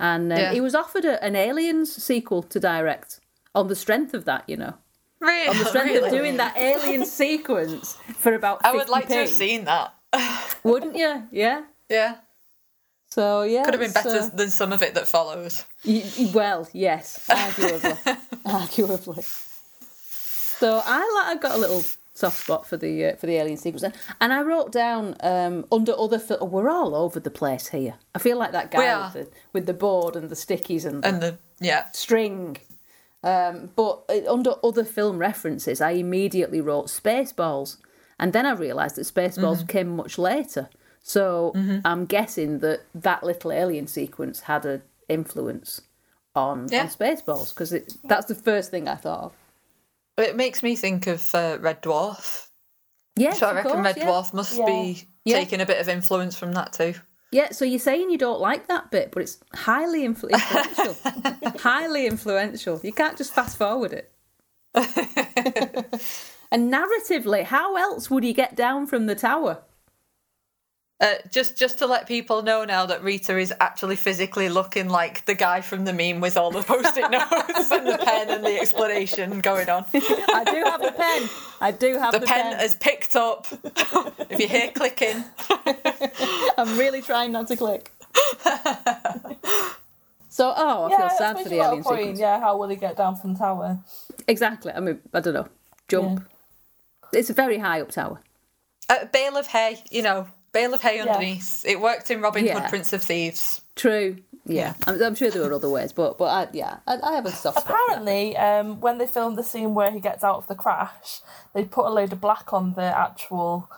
And um, Yeah. he was offered a, an Aliens sequel to direct on the strength of that, you know, really, on the strength really. of doing that Alien sequence for about. 50p. I would like to have seen that. wouldn't you? Yeah. yeah, So yeah, could have been better uh, than some of it that follows. Y- well, yes, arguably, arguably. So I like, I got a little soft spot for the uh, for the alien sequence, and, I wrote down um, under other. Fil- we're all over the place here. I feel like that guy with the, with the board and the stickies and the And the yeah, string. Um, but uh, under other film references, I immediately wrote Spaceballs, and then I realised that Spaceballs Mm-hmm. came much later. So I'm guessing that that little alien sequence had an influence on, Yeah. on Spaceballs because that's the first thing I thought of. it makes me think of uh, Red Dwarf. Yes, So I reckon course, Red yeah. Dwarf must Yeah. be Yeah. taking a bit of influence from that too. Yeah, so you're saying you don't like that bit, but it's highly influ- influential. highly influential. You can't just fast forward it. and narratively, how else would he get down from the tower? Uh, just just to let people know now that Rita is actually physically looking like the guy from the meme with all the post-it notes and the pen and the explanation going on. I do have the pen. I do have The pen the, pen has picked up. if you hear clicking, I'm really trying not to click. so, oh, I yeah, feel sad for the a alien point. sequence. Yeah, how will he get down from the tower? Exactly. I mean, I don't know. Jump. It's a very high up tower. a bale of hay, you know, bale of hay underneath. It worked in Robin Yeah. Hood, Prince of Thieves. True. Yeah, I'm, I'm sure there were other ways, but but I, yeah, I, I have a soft spot. for that. Apparently, um, when they filmed the scene where he gets out of the crash, they put a load of black on the actual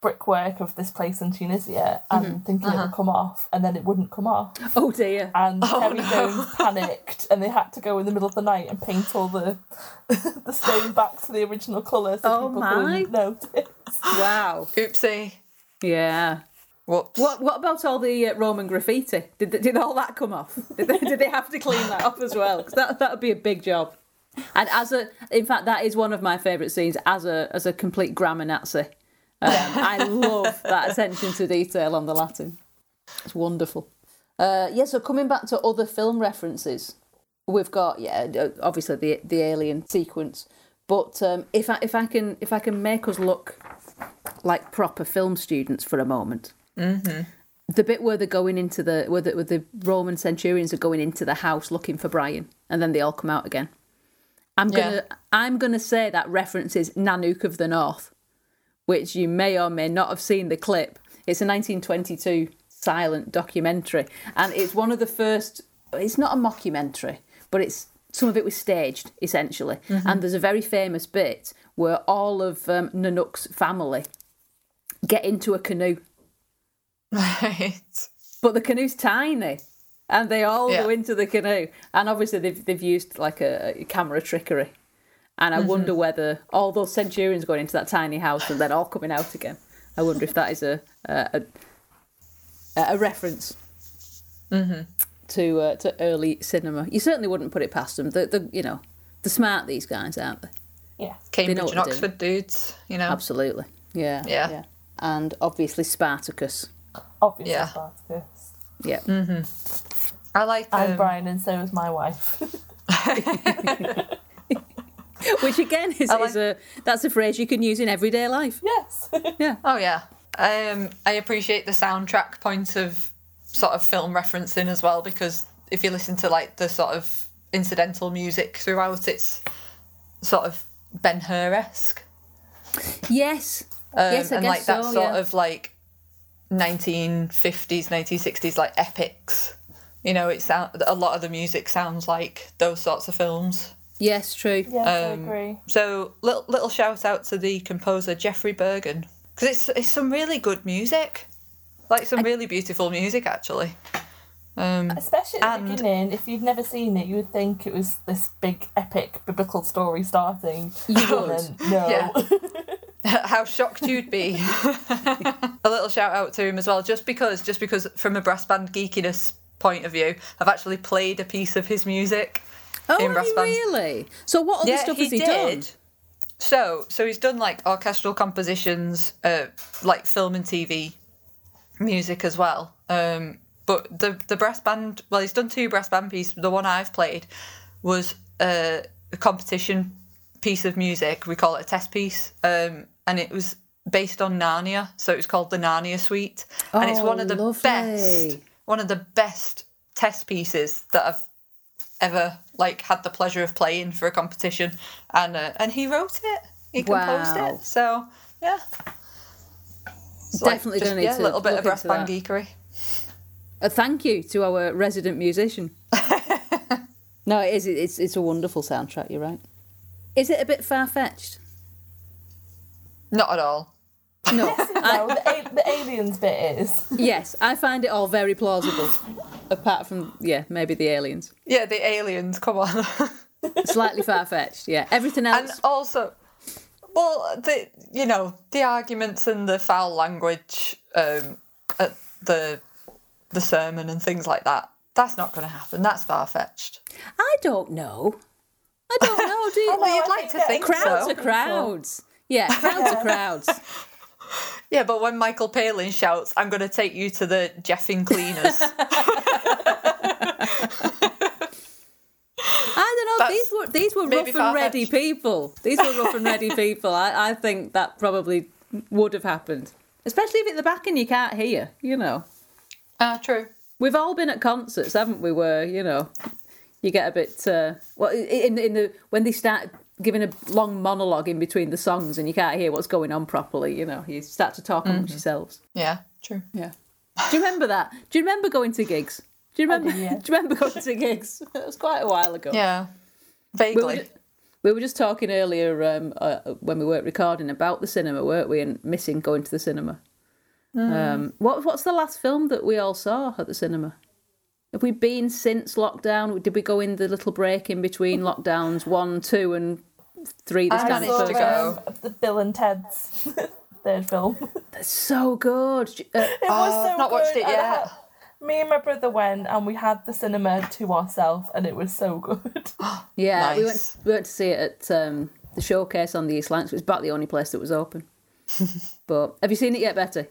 brickwork of this place in Tunisia and Mm-hmm. thinking Uh-huh. it would come off, and then it wouldn't come off. Oh dear. And Terry no. Jones panicked, and they had to go in the middle of the night and paint all the the stone back to the original colour so Oh people my. couldn't notice. Wow. Oopsie. Yeah. Whoops. What what about all the uh, Roman graffiti? Did did all that come off? Did they, did they have to clean that off as well? 'Cause that that would be a big job. And as a, in fact, that is one of my favourite scenes as a as a complete grammar Nazi. Um, I love that attention to detail on the Latin. It's wonderful. Uh, yeah, so coming back to other film references, we've got yeah, obviously the the alien sequence. But um, if I if I can if I can make us look like proper film students for a moment, Mm-hmm. the bit where they're going into the where the, where the Roman centurions are going into the house looking for Brian, and then they all come out again. I'm gonna I'm gonna say that references Nanook of the North, which you may or may not have seen the clip. It's a 1922 silent documentary, and it's one of the first. It's not a mockumentary, but it's some of it was staged essentially. And there's a very famous bit where all of um, Nanook's family get into a canoe Right. but the canoe's tiny and they all go into the canoe and obviously they've, they've used like a, a camera trickery and i wonder whether all those centurions going into that tiny house and then all coming out again i wonder if that is a a, a, a reference to uh, to early cinema you certainly wouldn't put it past them the, the you know the smart these guys aren't they Yeah. Cambridge what and they're doing. Oxford dudes, you know. absolutely yeah Yeah. and obviously spartacus Obviously, Yeah. Spartacus. yeah I like I'm um, Brian, and so is my wife. which again is, I is a that's a phrase you can use in everyday life yes. yeah. Oh yeah. Um, I appreciate the soundtrack point of sort of film referencing as well because if you listen to like the sort of incidental music throughout, it's sort of Ben Hur esque. yes Um, Yes, I and guess like that so, sort yeah. of like 1950s, 1960s like epics. You know, it sound a lot of the music sounds like those sorts of films. Yes, true. Yes, I Um, agree. So little little shout out to the composer Geoffrey Burgon because it's it's some really good music, like some really beautiful music actually. Um, Especially at the beginning, if you'd never seen it, you would think it was this big epic biblical story starting. You would. then, no. Yeah. how shocked you'd be. a little shout out to him as well, just because just because from a brass band geekiness point of view, I've actually played a piece of his music. Oh, in brass really? So what other stuff has he done? So, so he's done like orchestral compositions, uh, like film and TV music as well. Um, but the the brass band, well, he's done two brass band pieces. The one I've played was uh, a competition piece of music. We call it a test piece, um, and it was based on Narnia. So it was called the Narnia Suite, and it's one of the lovely. best, one of the best test pieces that I've ever like had the pleasure of playing for a competition, and uh, and he wrote it, he composed Wow. it. So yeah, It's like Definitely just, gonna need yeah, to a little bit of brass into band that. geekery. A thank you to our resident musician. no, it is. It's it's a wonderful soundtrack. You're right. Is it a bit far fetched? Not at all. No. No, the, a- the aliens bit is. yes, I find it all very plausible. Apart from yeah, maybe the aliens. Yeah, the aliens. Come on. Slightly far fetched. Yeah, everything else. and also well the you know the arguments and the foul language um at the the sermon and things like that that's not going to happen that's far-fetched I don't know. I don't know. Do you? well, you'd like to think crowds so are crowds. Yeah, crowds are crowds. yeah but when michael palin shouts i'm going to take you to the jeffing cleaners I don't know. That's These were these were rough and ready far-fetched. people. These were rough and ready people. I, I think that probably would have happened, especially if at the back and you can't hear. You know, ah true we've all been at concerts, haven't we? Where you know, you get a bit uh, well in in the when they start giving a long monologue in between the songs and you can't hear what's going on properly. You know, you start to talk amongst yourselves. yeah true Yeah. Do you remember that? Do you remember going to gigs? Do you remember? do, yeah. Do you remember going to gigs? It was quite a while ago. yeah We were, vaguely we were just talking earlier um, uh, when we weren't recording about the cinema, weren't we? And missing going to the cinema. Um, what What's the last film that we all saw at the cinema? Have we been since lockdown? Did we go in the little break in between lockdowns one, two, and three? This I time managed to go. um, the Bill and Ted's third film. It's so good. Uh, It was so I've not watched good, it and yet. had- Me and my brother went and we had the cinema to ourselves and it was so good. Yeah, we went we went to see it at um, the showcase on the East Lancs. It was about the only place that was open. but have you seen it yet, Betty?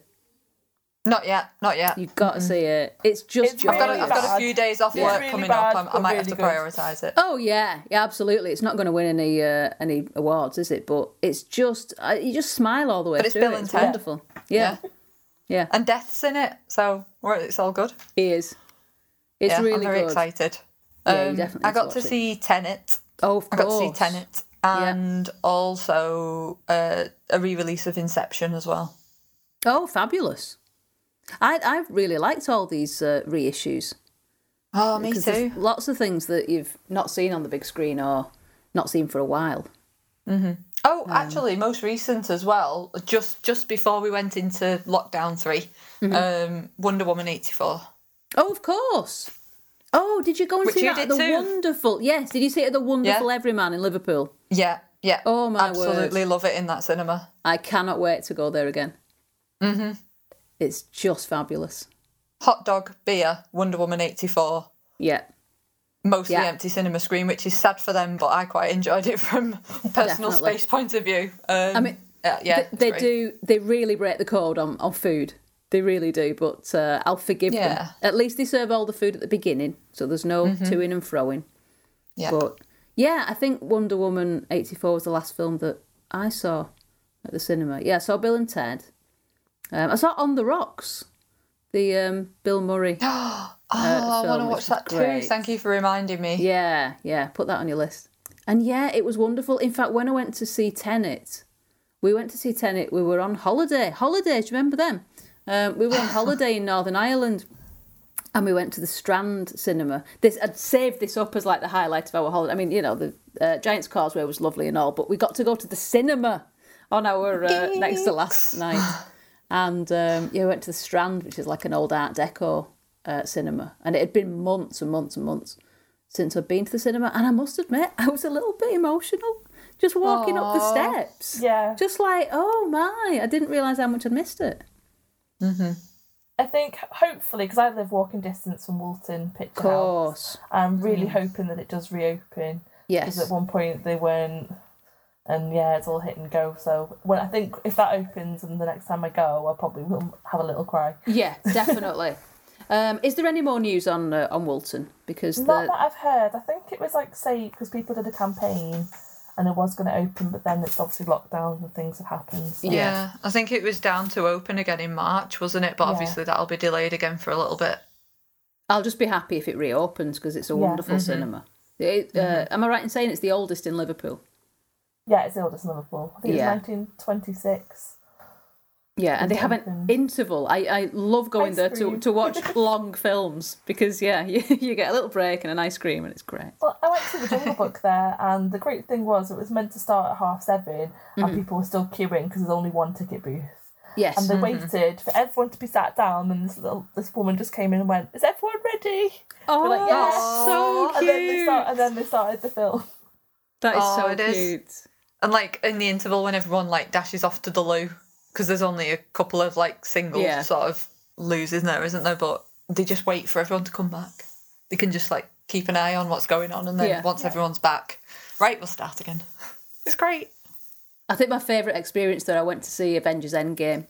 Not yet, not yet. You've got to see it. It's just It's joy. I've got, a, really I've got a few days off It's work really coming bad, up. I'm, I but might have to good. prioritise it. Oh yeah, yeah, absolutely. It's not going to win any uh, any awards, is it? But it's just uh, you just smile all the way But it's through. Bill it. and It's Ted. wonderful. Yeah, yeah, And Death's in it, so we're- it's all good. it is. It's yeah, really I'm very good. excited. Yeah, Um, definitely I need to got to see Tenet. Oh, of course. I got to see Tenet. And also uh, a re-release of Inception as well. Oh, fabulous! I I really liked all these uh, reissues. Oh, me too. lots of things that you've not seen on the big screen or not seen for a while. Oh, actually, most recent as well. Just just before we went into lockdown 3 Mm-hmm. um, Wonder Woman eighty four. Oh, of course. Oh, did you go and Which see that at the too. Wonderful? Yes, did you see it at the Wonderful Everyman in Liverpool? Yeah, yeah. Oh, my word. Absolutely love it in that cinema. I cannot wait to go there again. Mm-hmm. It's just fabulous. Hot dog, beer, Wonder Woman eighty four. Yeah. Mostly Yeah. empty cinema screen, which is sad for them, but I quite enjoyed it from a personal space point of view. Um, I mean, yeah, yeah Th- they do. They really break the code on, on food. They really do. But uh, I'll forgive Yeah. them. At least they serve all the food at the beginning, so there's no Mm-hmm. to in and froing. Yeah. But yeah, I think Wonder Woman eighty four was the last film that I saw at the cinema. Yeah, I saw Bill and Ted. Um, I saw On the Rocks, the um, Bill Murray. Oh, I want to watch that too. Thank you for reminding me. Yeah, yeah, put that on your list. And yeah, it was wonderful. In fact, when I went to see Tenet, we went to see Tenet, we were on holiday. Holidays, do you remember them? Um, we were on holiday in Northern Ireland and we went to the Strand Cinema. This I'd saved this up as like the highlight of our holiday. I mean, you know, the uh, Giant's Causeway was lovely and all, but we got to go to the cinema on our uh, next to last night. And um, yeah, we went to the Strand, which is like an old Art Deco uh, cinema, and it had been months and months and months since I'd been to the cinema, and I must admit, I was a little bit emotional just walking up the steps. Yeah. Just like, oh my, I didn't realise how much I'd missed it. I think hopefully because I live walking distance from Woolton Picture House, I'm really hoping that it does reopen. Yes. Because at one point they weren't, and yeah, it's all hit and go. So when I think if that opens and the next time I go, I probably will have a little cry. Yeah, definitely. um, is there any more news on uh, on Woolton? Because Not the that I've heard. I think it was like say because people did a campaign, and it was going to open, but then it's obviously lockdowns and things have happened. So. Yeah, I think it was down to open again in March, wasn't it? But Yeah. obviously that'll be delayed again for a little bit. I'll just be happy if it reopens because it's a Yeah. wonderful cinema. It, uh, Am I right in saying it's the oldest in Liverpool? Yeah, it's the oldest in Liverpool. I think Yeah. it's 1926. Yeah, and they have an interval. I, I love going Ice there to, cream. to watch long films because, yeah, you, you get a little break and an ice cream and it's great. Well, I went to the Jungle Book there, and the great thing was it was meant to start at half 7 and mm-hmm. people were still queuing because there's only one ticket booth. Yes. And they mm-hmm. waited for everyone to be sat down, and this little this woman just came in and went, "Is everyone ready?" oh, We're like, oh, "Yes." so And then they cute. start, and then they started the film. That is Oh, so it is. Cute. And like in the interval when everyone like dashes off to the loo, because there's only a couple of like single Yeah. sort of loos, isn't there? Isn't there? But they just wait for everyone to come back. They can just like keep an eye on what's going on, and then Yeah. once everyone's back, right, we'll start again. It's great. I think my favourite experience there, I went to see Avengers Endgame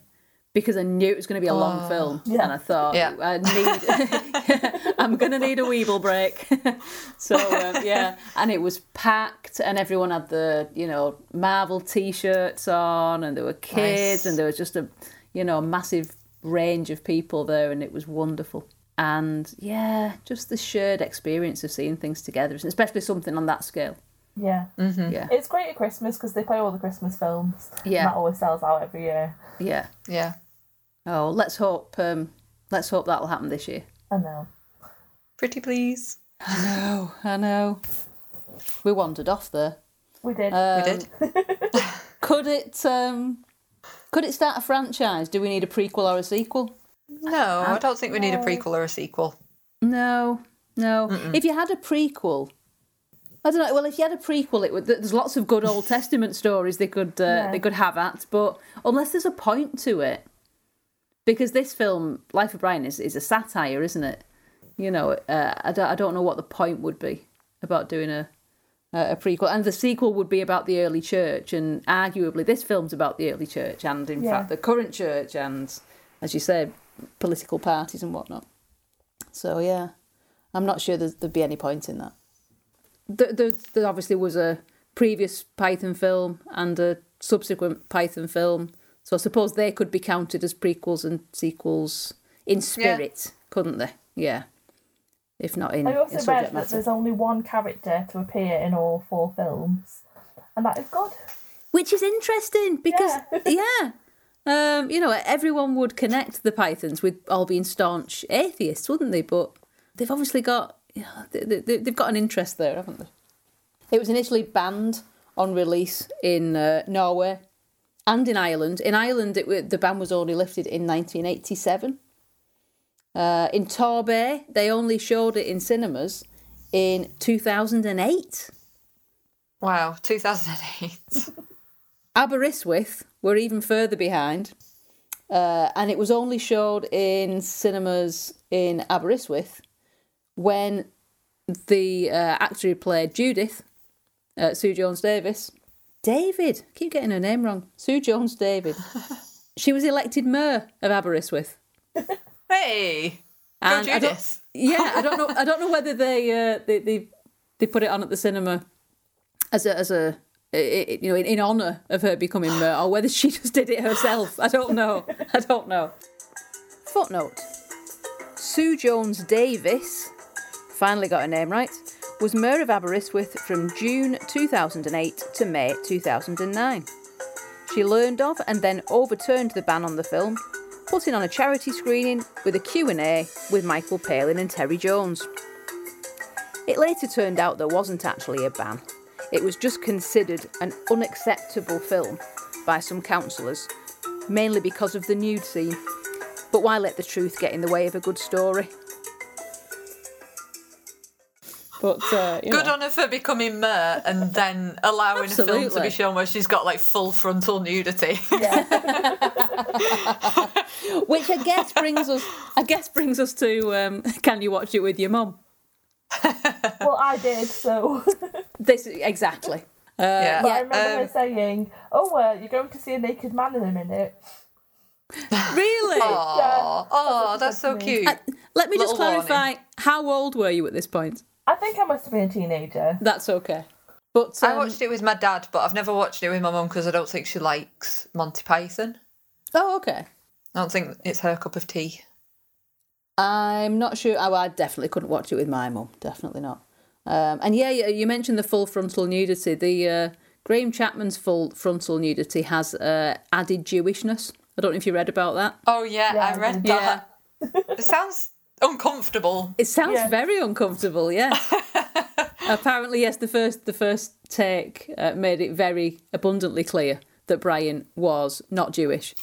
because I knew it was going to be a long film, Yeah. and I thought Yeah. I need, I'm going to need a Weeble break. so um, yeah, and it was packed, and everyone had the you know Marvel T-shirts on, and there were kids, Nice. and there was just a you know massive range of people there, and it was wonderful. And yeah, just the shared experience of seeing things together, especially something on that scale. Yeah, Yeah, it's great at Christmas because they play all the Christmas films. Yeah. and that always sells out every year. yeah. Yeah. Oh, let's hope. Um, let's hope that'll happen this year. I know. Pretty please. I know. I know. We wandered off there. We did. Um, We did. Could it? Um, could it start a franchise? Do we need a prequel or a sequel? No, I don't think we need a prequel or a sequel. No, no. If you had a prequel, I don't know. Well, if you had a prequel, it would. There's lots of good Old Testament stories they could uh, Yeah. they could have at, but unless there's a point to it, because this film, Life of Brian, is, is a satire, isn't it? You know, uh, I, don't, I don't know what the point would be about doing a a prequel, and the sequel would be about the early church, and arguably this film's about the early church, and in Yeah. fact the current church, and as you said, political parties and whatnot. So yeah, I'm not sure there's, there'd be any point in that. There, there, there obviously was a previous Python film and a subsequent Python film, so I suppose they could be counted as prequels and sequels in spirit, couldn't they? Yeah. If not in, I in also read subject that matter. there's only one character to appear in all four films, and that is God. Which is interesting because, yeah, um, you know, everyone would connect the Pythons with all being staunch atheists, wouldn't they? But they've obviously got, yeah, they, they, they've got an interest there, haven't they? It was initially banned on release in uh, Norway and in Ireland. In Ireland, it, the ban was only lifted in 1987. Uh, in Torbay, they only showed it in cinemas in 2008. Wow, 2008. Aberystwyth were even further behind, uh, and it was only showed in cinemas in Aberystwyth when the uh, actor who played Judith, uh, Sue Jones Davis, David, I keep getting her name wrong, Sue Jones David, she was elected mayor of Aberystwyth. hey, go And I don't- yeah, I don't know. I don't know whether they uh, they, they they put it on at the cinema as a as a i- i- you know in, in honor of her becoming mayor, or whether she just did it herself. I don't know. I don't know. Footnote: Sue Jones Davies finally got her name right. Was mayor of Aberystwyth from June 2008 to May 2009. She learned of and then overturned the ban on the film, putting on a charity screening with a Q&A with Michael Palin and Terry Jones. It later turned out there wasn't actually a ban. It was just considered an unacceptable film by some councillors, mainly because of the nude scene. But why let the truth get in the way of a good story? But uh, you Good know. on her for becoming mayor and then allowing a film to be shown where she's got like full frontal nudity. Which I guess brings us, I guess brings us to, um, can you watch it with your mum? Well, I did, so. This exactly. yeah. But I remember um, her saying, "Oh, uh, you're going to see a naked man in a minute." Really? Aw, oh, that's so cute. Uh, Let me just Little warning. clarify. How old were you at this point? I think I must have been a teenager. That's okay. But I um, watched it with my dad, but I've never watched it with my mum because I don't think she likes Monty Python. Oh, okay. I don't think it's her cup of tea. I'm not sure. Oh, I definitely couldn't watch it with my mum. Definitely not. Um, and yeah, you, you mentioned the full frontal nudity. The uh, Graham Chapman's full frontal nudity has uh, added Jewishness. I don't know if you read about that. Oh yeah, Yeah, I I read did. that. it sounds uncomfortable. It sounds Yeah. very uncomfortable. Yeah. Apparently, yes. The first the first take uh, made it very abundantly clear that Brian was not Jewish.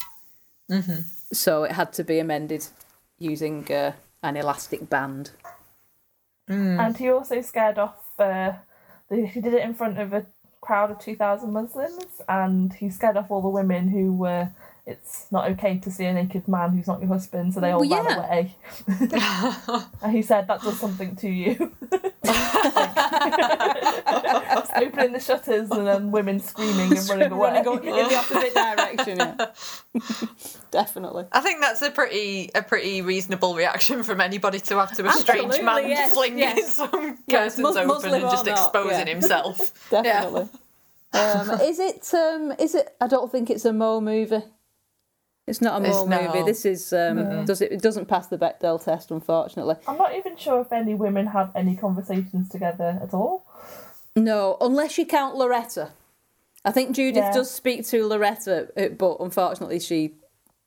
Mm-hmm. So it had to be amended using uh, an elastic band. And he also scared off. Uh, the, he did it in front of a crowd of two thousand Muslims, and he scared off all the women who were. It's not okay to see a naked man who's not your husband, so they all Well, ran yeah. away. and he said that does something to you. Just opening the shutters and then women screaming and running away. Running in the opposite direction. Yeah. Definitely. I think that's a pretty a pretty reasonable reaction from anybody to have to a strange man yes, flinging yes. some Yes, curtains mus- open Muslim and just not, exposing yeah. himself. Definitely. Um, is it? Um, is it? I don't think it's a Mo movie. It's not a It's Mo no. movie. This is. Um, Does it? It doesn't pass the Bechdel test, unfortunately. I'm not even sure if any women have any conversations together at all. No, unless you count Loretta. I think Judith Yeah. does speak to Loretta, uh, but unfortunately, she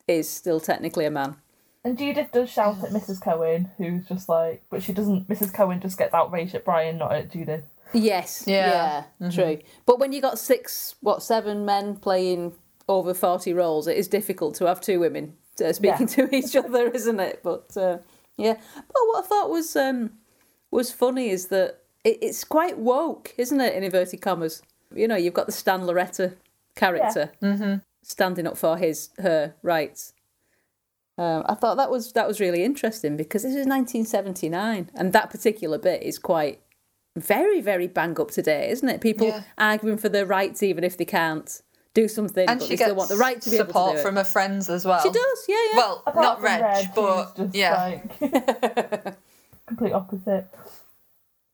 is still technically a man. And Judith does shout at Mrs. Cohen, who's just like, but she doesn't. Mrs. Cohen just gets outraged at Brian, not at Judith. Yes. Yeah. Yeah. True. But when you got six, what, seven men playing over 40 roles, it is difficult to have two women uh, speaking to each other, isn't it? But uh, yeah. But what I thought was um, was funny is that it, it's quite woke, isn't it, in inverted commas? You know, you've got the Stan Loretta character standing up for his her rights. Um, I thought that was that was really interesting because this is 1979, and that particular bit is quite very very bang up to date, isn't it? People Yeah. arguing for their rights even if they can't do something, And but she they still gets want the right to be able to support from her friends as well. She does, yeah, yeah. Well, Apart not from Reg, Reg, but just yeah. like complete opposite.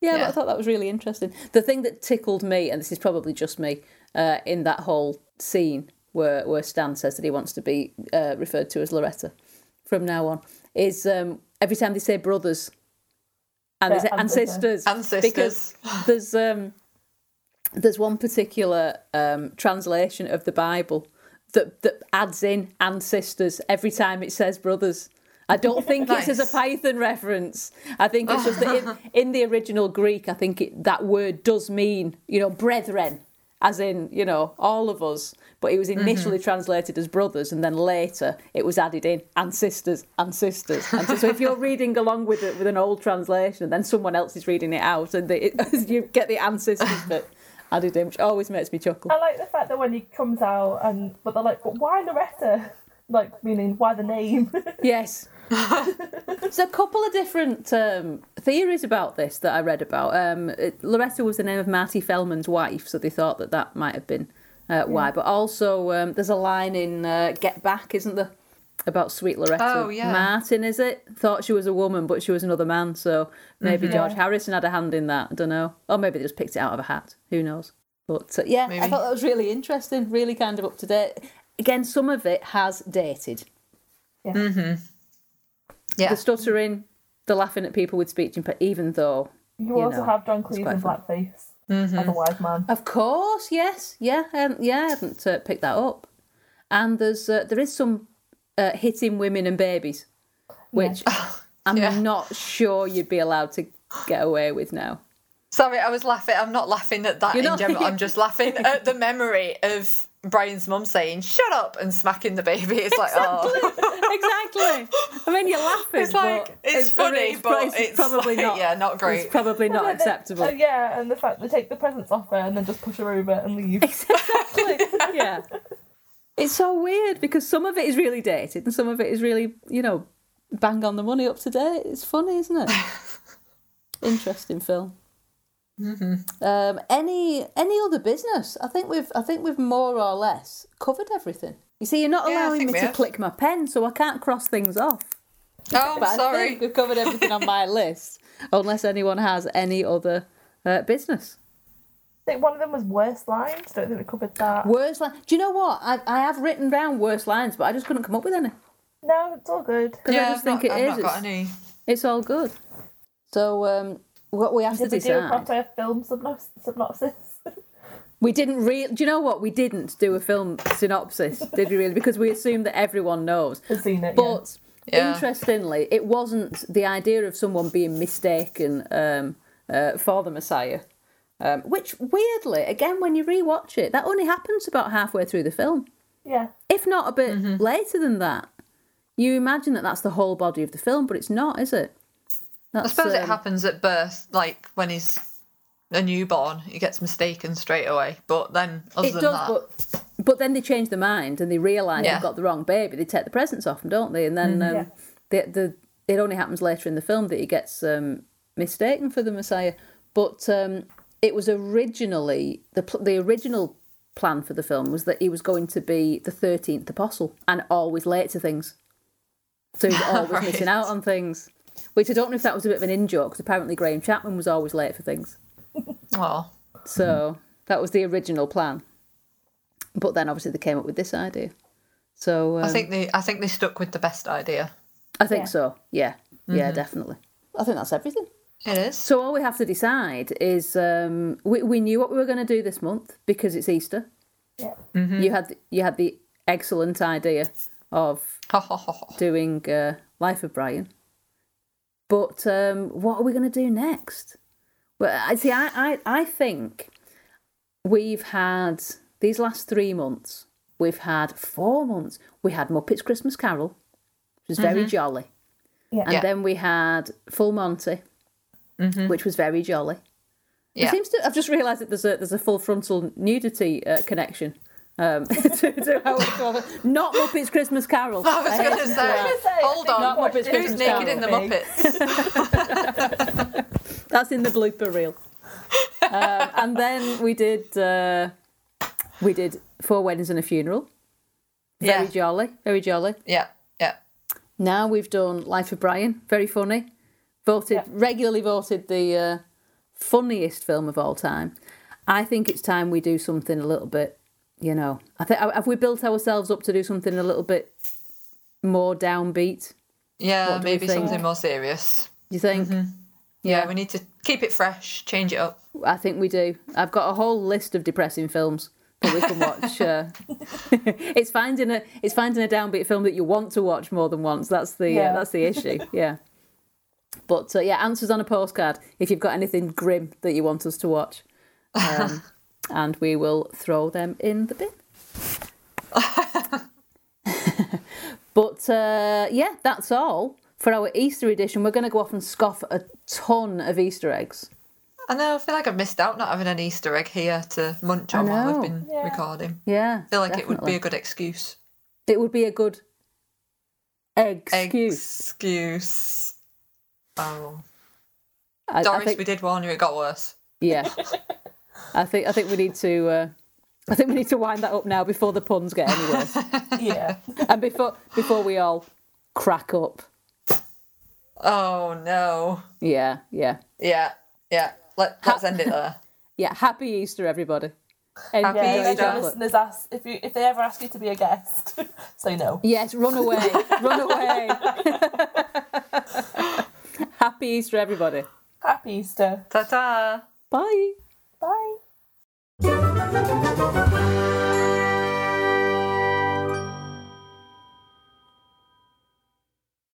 Yeah, but Yeah. I thought that was really interesting. The thing that tickled me, and this is probably just me, uh, in that whole scene where where Stan says that he wants to be uh, referred to as Loretta from now on, is um, every time they say brothers and they Yeah, say and and sisters. sisters, And sisters. because there's um, there's one particular um, translation of the Bible that that adds in and sisters every time it says brothers. I don't think it's as a Python reference. I think it's just that in, in the original Greek, I think it, that word does mean, you know, brethren, as in, you know, all of us. But it was initially translated as brothers, and then later it was added in and sisters and sisters. And so, so if you're reading along with it with an old translation, then someone else is reading it out, and the, it, you get the and sisters bit added in, which always makes me chuckle. I like the fact that when he comes out and but they're like, but why Loretta? Like meaning why the name? Yes. There's a couple of different um, theories about this that I read about. Um, it- Loretta was the name of Marty Feldman's wife, so they thought that that might have been uh, why. But also, um, there's a line in uh, Get Back, isn't there? About sweet Loretta. Oh, yeah. Martin, is it? Thought she was a woman, but she was another man. So maybe George Harrison had a hand in that. I don't know. Or maybe they just picked it out of a hat. Who knows? But uh, yeah, I thought that was really interesting, really kind of up to date. Again, some of it has dated Yeah. the stuttering, the laughing at people with speech impediment, even though, You also know, have John Cleese in fun. blackface Mm-hmm. as a wise man. of course, yes, yeah, um, yeah, I haven't uh, picked that up. And there's uh, there is some uh, hitting women and babies, which I'm Yeah. not sure you'd be allowed to get away with now. Sorry, I was laughing. I'm not laughing at that You're in not- general. I'm just laughing at the memory of Brian's mum saying "shut up" and smacking the baby. It's like, oh, exactly. I mean, you're laughing. It's like- but it's funny, but it's probably like, not. yeah, not great. It's probably not And then- acceptable. uh, yeah, and the fact they take the presents off her and then just push her over and leave. exactly. yeah. It's so weird because some of it is really dated and some of it is really, you know, bang on the money up to date. It's funny, isn't it? Interesting film. Um, any any other business? I think we've I think we've more or less covered everything. You see, you're not Yeah, allowing me to have. click my pen, so I can't cross things off. oh, But I sorry. think we've covered everything on my list, unless anyone has any other uh, business. I think one of them was worst lines. Don't think we covered that. Worst line. Do you know what? I I have written down worst lines, but I just couldn't come up with any. No, it's all good. Because yeah, I just I've think not, it I've is. not got It's, any. it's all good. So um, what we have to do. Did to we do a decide. proper film synopsis? synopsis? We didn't really. Do you know what? We didn't do a film synopsis, did we really? Because we assumed that everyone knows. I've seen it. yeah. But Yeah. interestingly, it wasn't the idea of someone being mistaken um, uh, for the Messiah. Um, which weirdly, again, when you rewatch it, that only happens about halfway through the film, yeah, if not a bit later than that. You imagine that that's the whole body of the film, but it's not, is it? That's, I suppose it um, happens at birth, like when he's a newborn, he gets mistaken straight away. But then, other It than does, that, but but then they change their mind and they realise Yeah. they've got the wrong baby. They take the presents off them, don't they? And then um, Yeah. the the it only happens later in the film that he gets um, mistaken for the Messiah. But um, it was originally the the original plan for the film was that he was going to be the thirteenth apostle and always late to things. So he was always Right. missing out on things. Which I don't know if that was a bit of an in joke because apparently Graham Chapman was always late for things. well, So that was the original plan. But then obviously they came up with this idea. So um, I think they, I think they stuck with the best idea. I think Yeah. so. Yeah. Yeah, definitely. I think that's everything. It is. So all we have to decide is um, we we knew what we were going to do this month because it's Easter. yeah. You had you had the excellent idea of doing uh, Life of Brian. But um, what are we going to do next? Well, I see. I, I I think we've had these last three months. We've had four months. We had Muppets Christmas Carol, which was very jolly, Yeah. and Yeah. then we had Full Monty, which was very jolly. It seems to. I've just realised that there's a there's a full frontal nudity uh, connection Um, to, to how we call it. Not Muppets Christmas Carol. I was going to say, hold on, Not Muppets who's Christmas naked in the Carol. Muppets? That's in the blooper reel. um, and then we did uh, we did four weddings and a funeral. Very Yeah. jolly, very jolly. Yeah, yeah. Now we've done Life of Brian, very funny. Voted Yeah. regularly voted the uh, funniest film of all time. I think it's time we do something a little bit, you know. I think have we built ourselves up to do something a little bit more downbeat? Yeah, do maybe something more serious. You think? Yeah, we need to keep it fresh, change it up. I think we do. I've got a whole list of depressing films that we can watch. uh, it's finding a it's finding a downbeat film that you want to watch more than once. That's the uh, Yeah. that's the issue. Yeah. But uh, yeah, answers on a postcard if you've got anything grim that you want us to watch, um, and we will throw them in the bin. but uh, yeah, that's all for our Easter edition. We're going to go off and scoff a ton of Easter eggs. I know, I feel like I've missed out not having an Easter egg here to munch on while know. we've been Yeah. recording. Yeah, I feel like it would be a good excuse. It would be a good excuse. Excuse. Oh. I, I Doris, think, we did warn you, it got worse. yeah. I think I think we need to. Uh, I think we need to wind that up now before the puns get any worse, Yeah. and before before we all crack up. Oh no. Yeah, yeah, Yeah, yeah. Let, let's end it there. yeah. Happy Easter, everybody. And Happy Yeah, enjoy if Easter. your listeners ask if you if they ever ask you to be a guest, say no. Yes, run away, run away. Happy Easter, everybody. Happy Easter. Ta ta. Bye. Bye.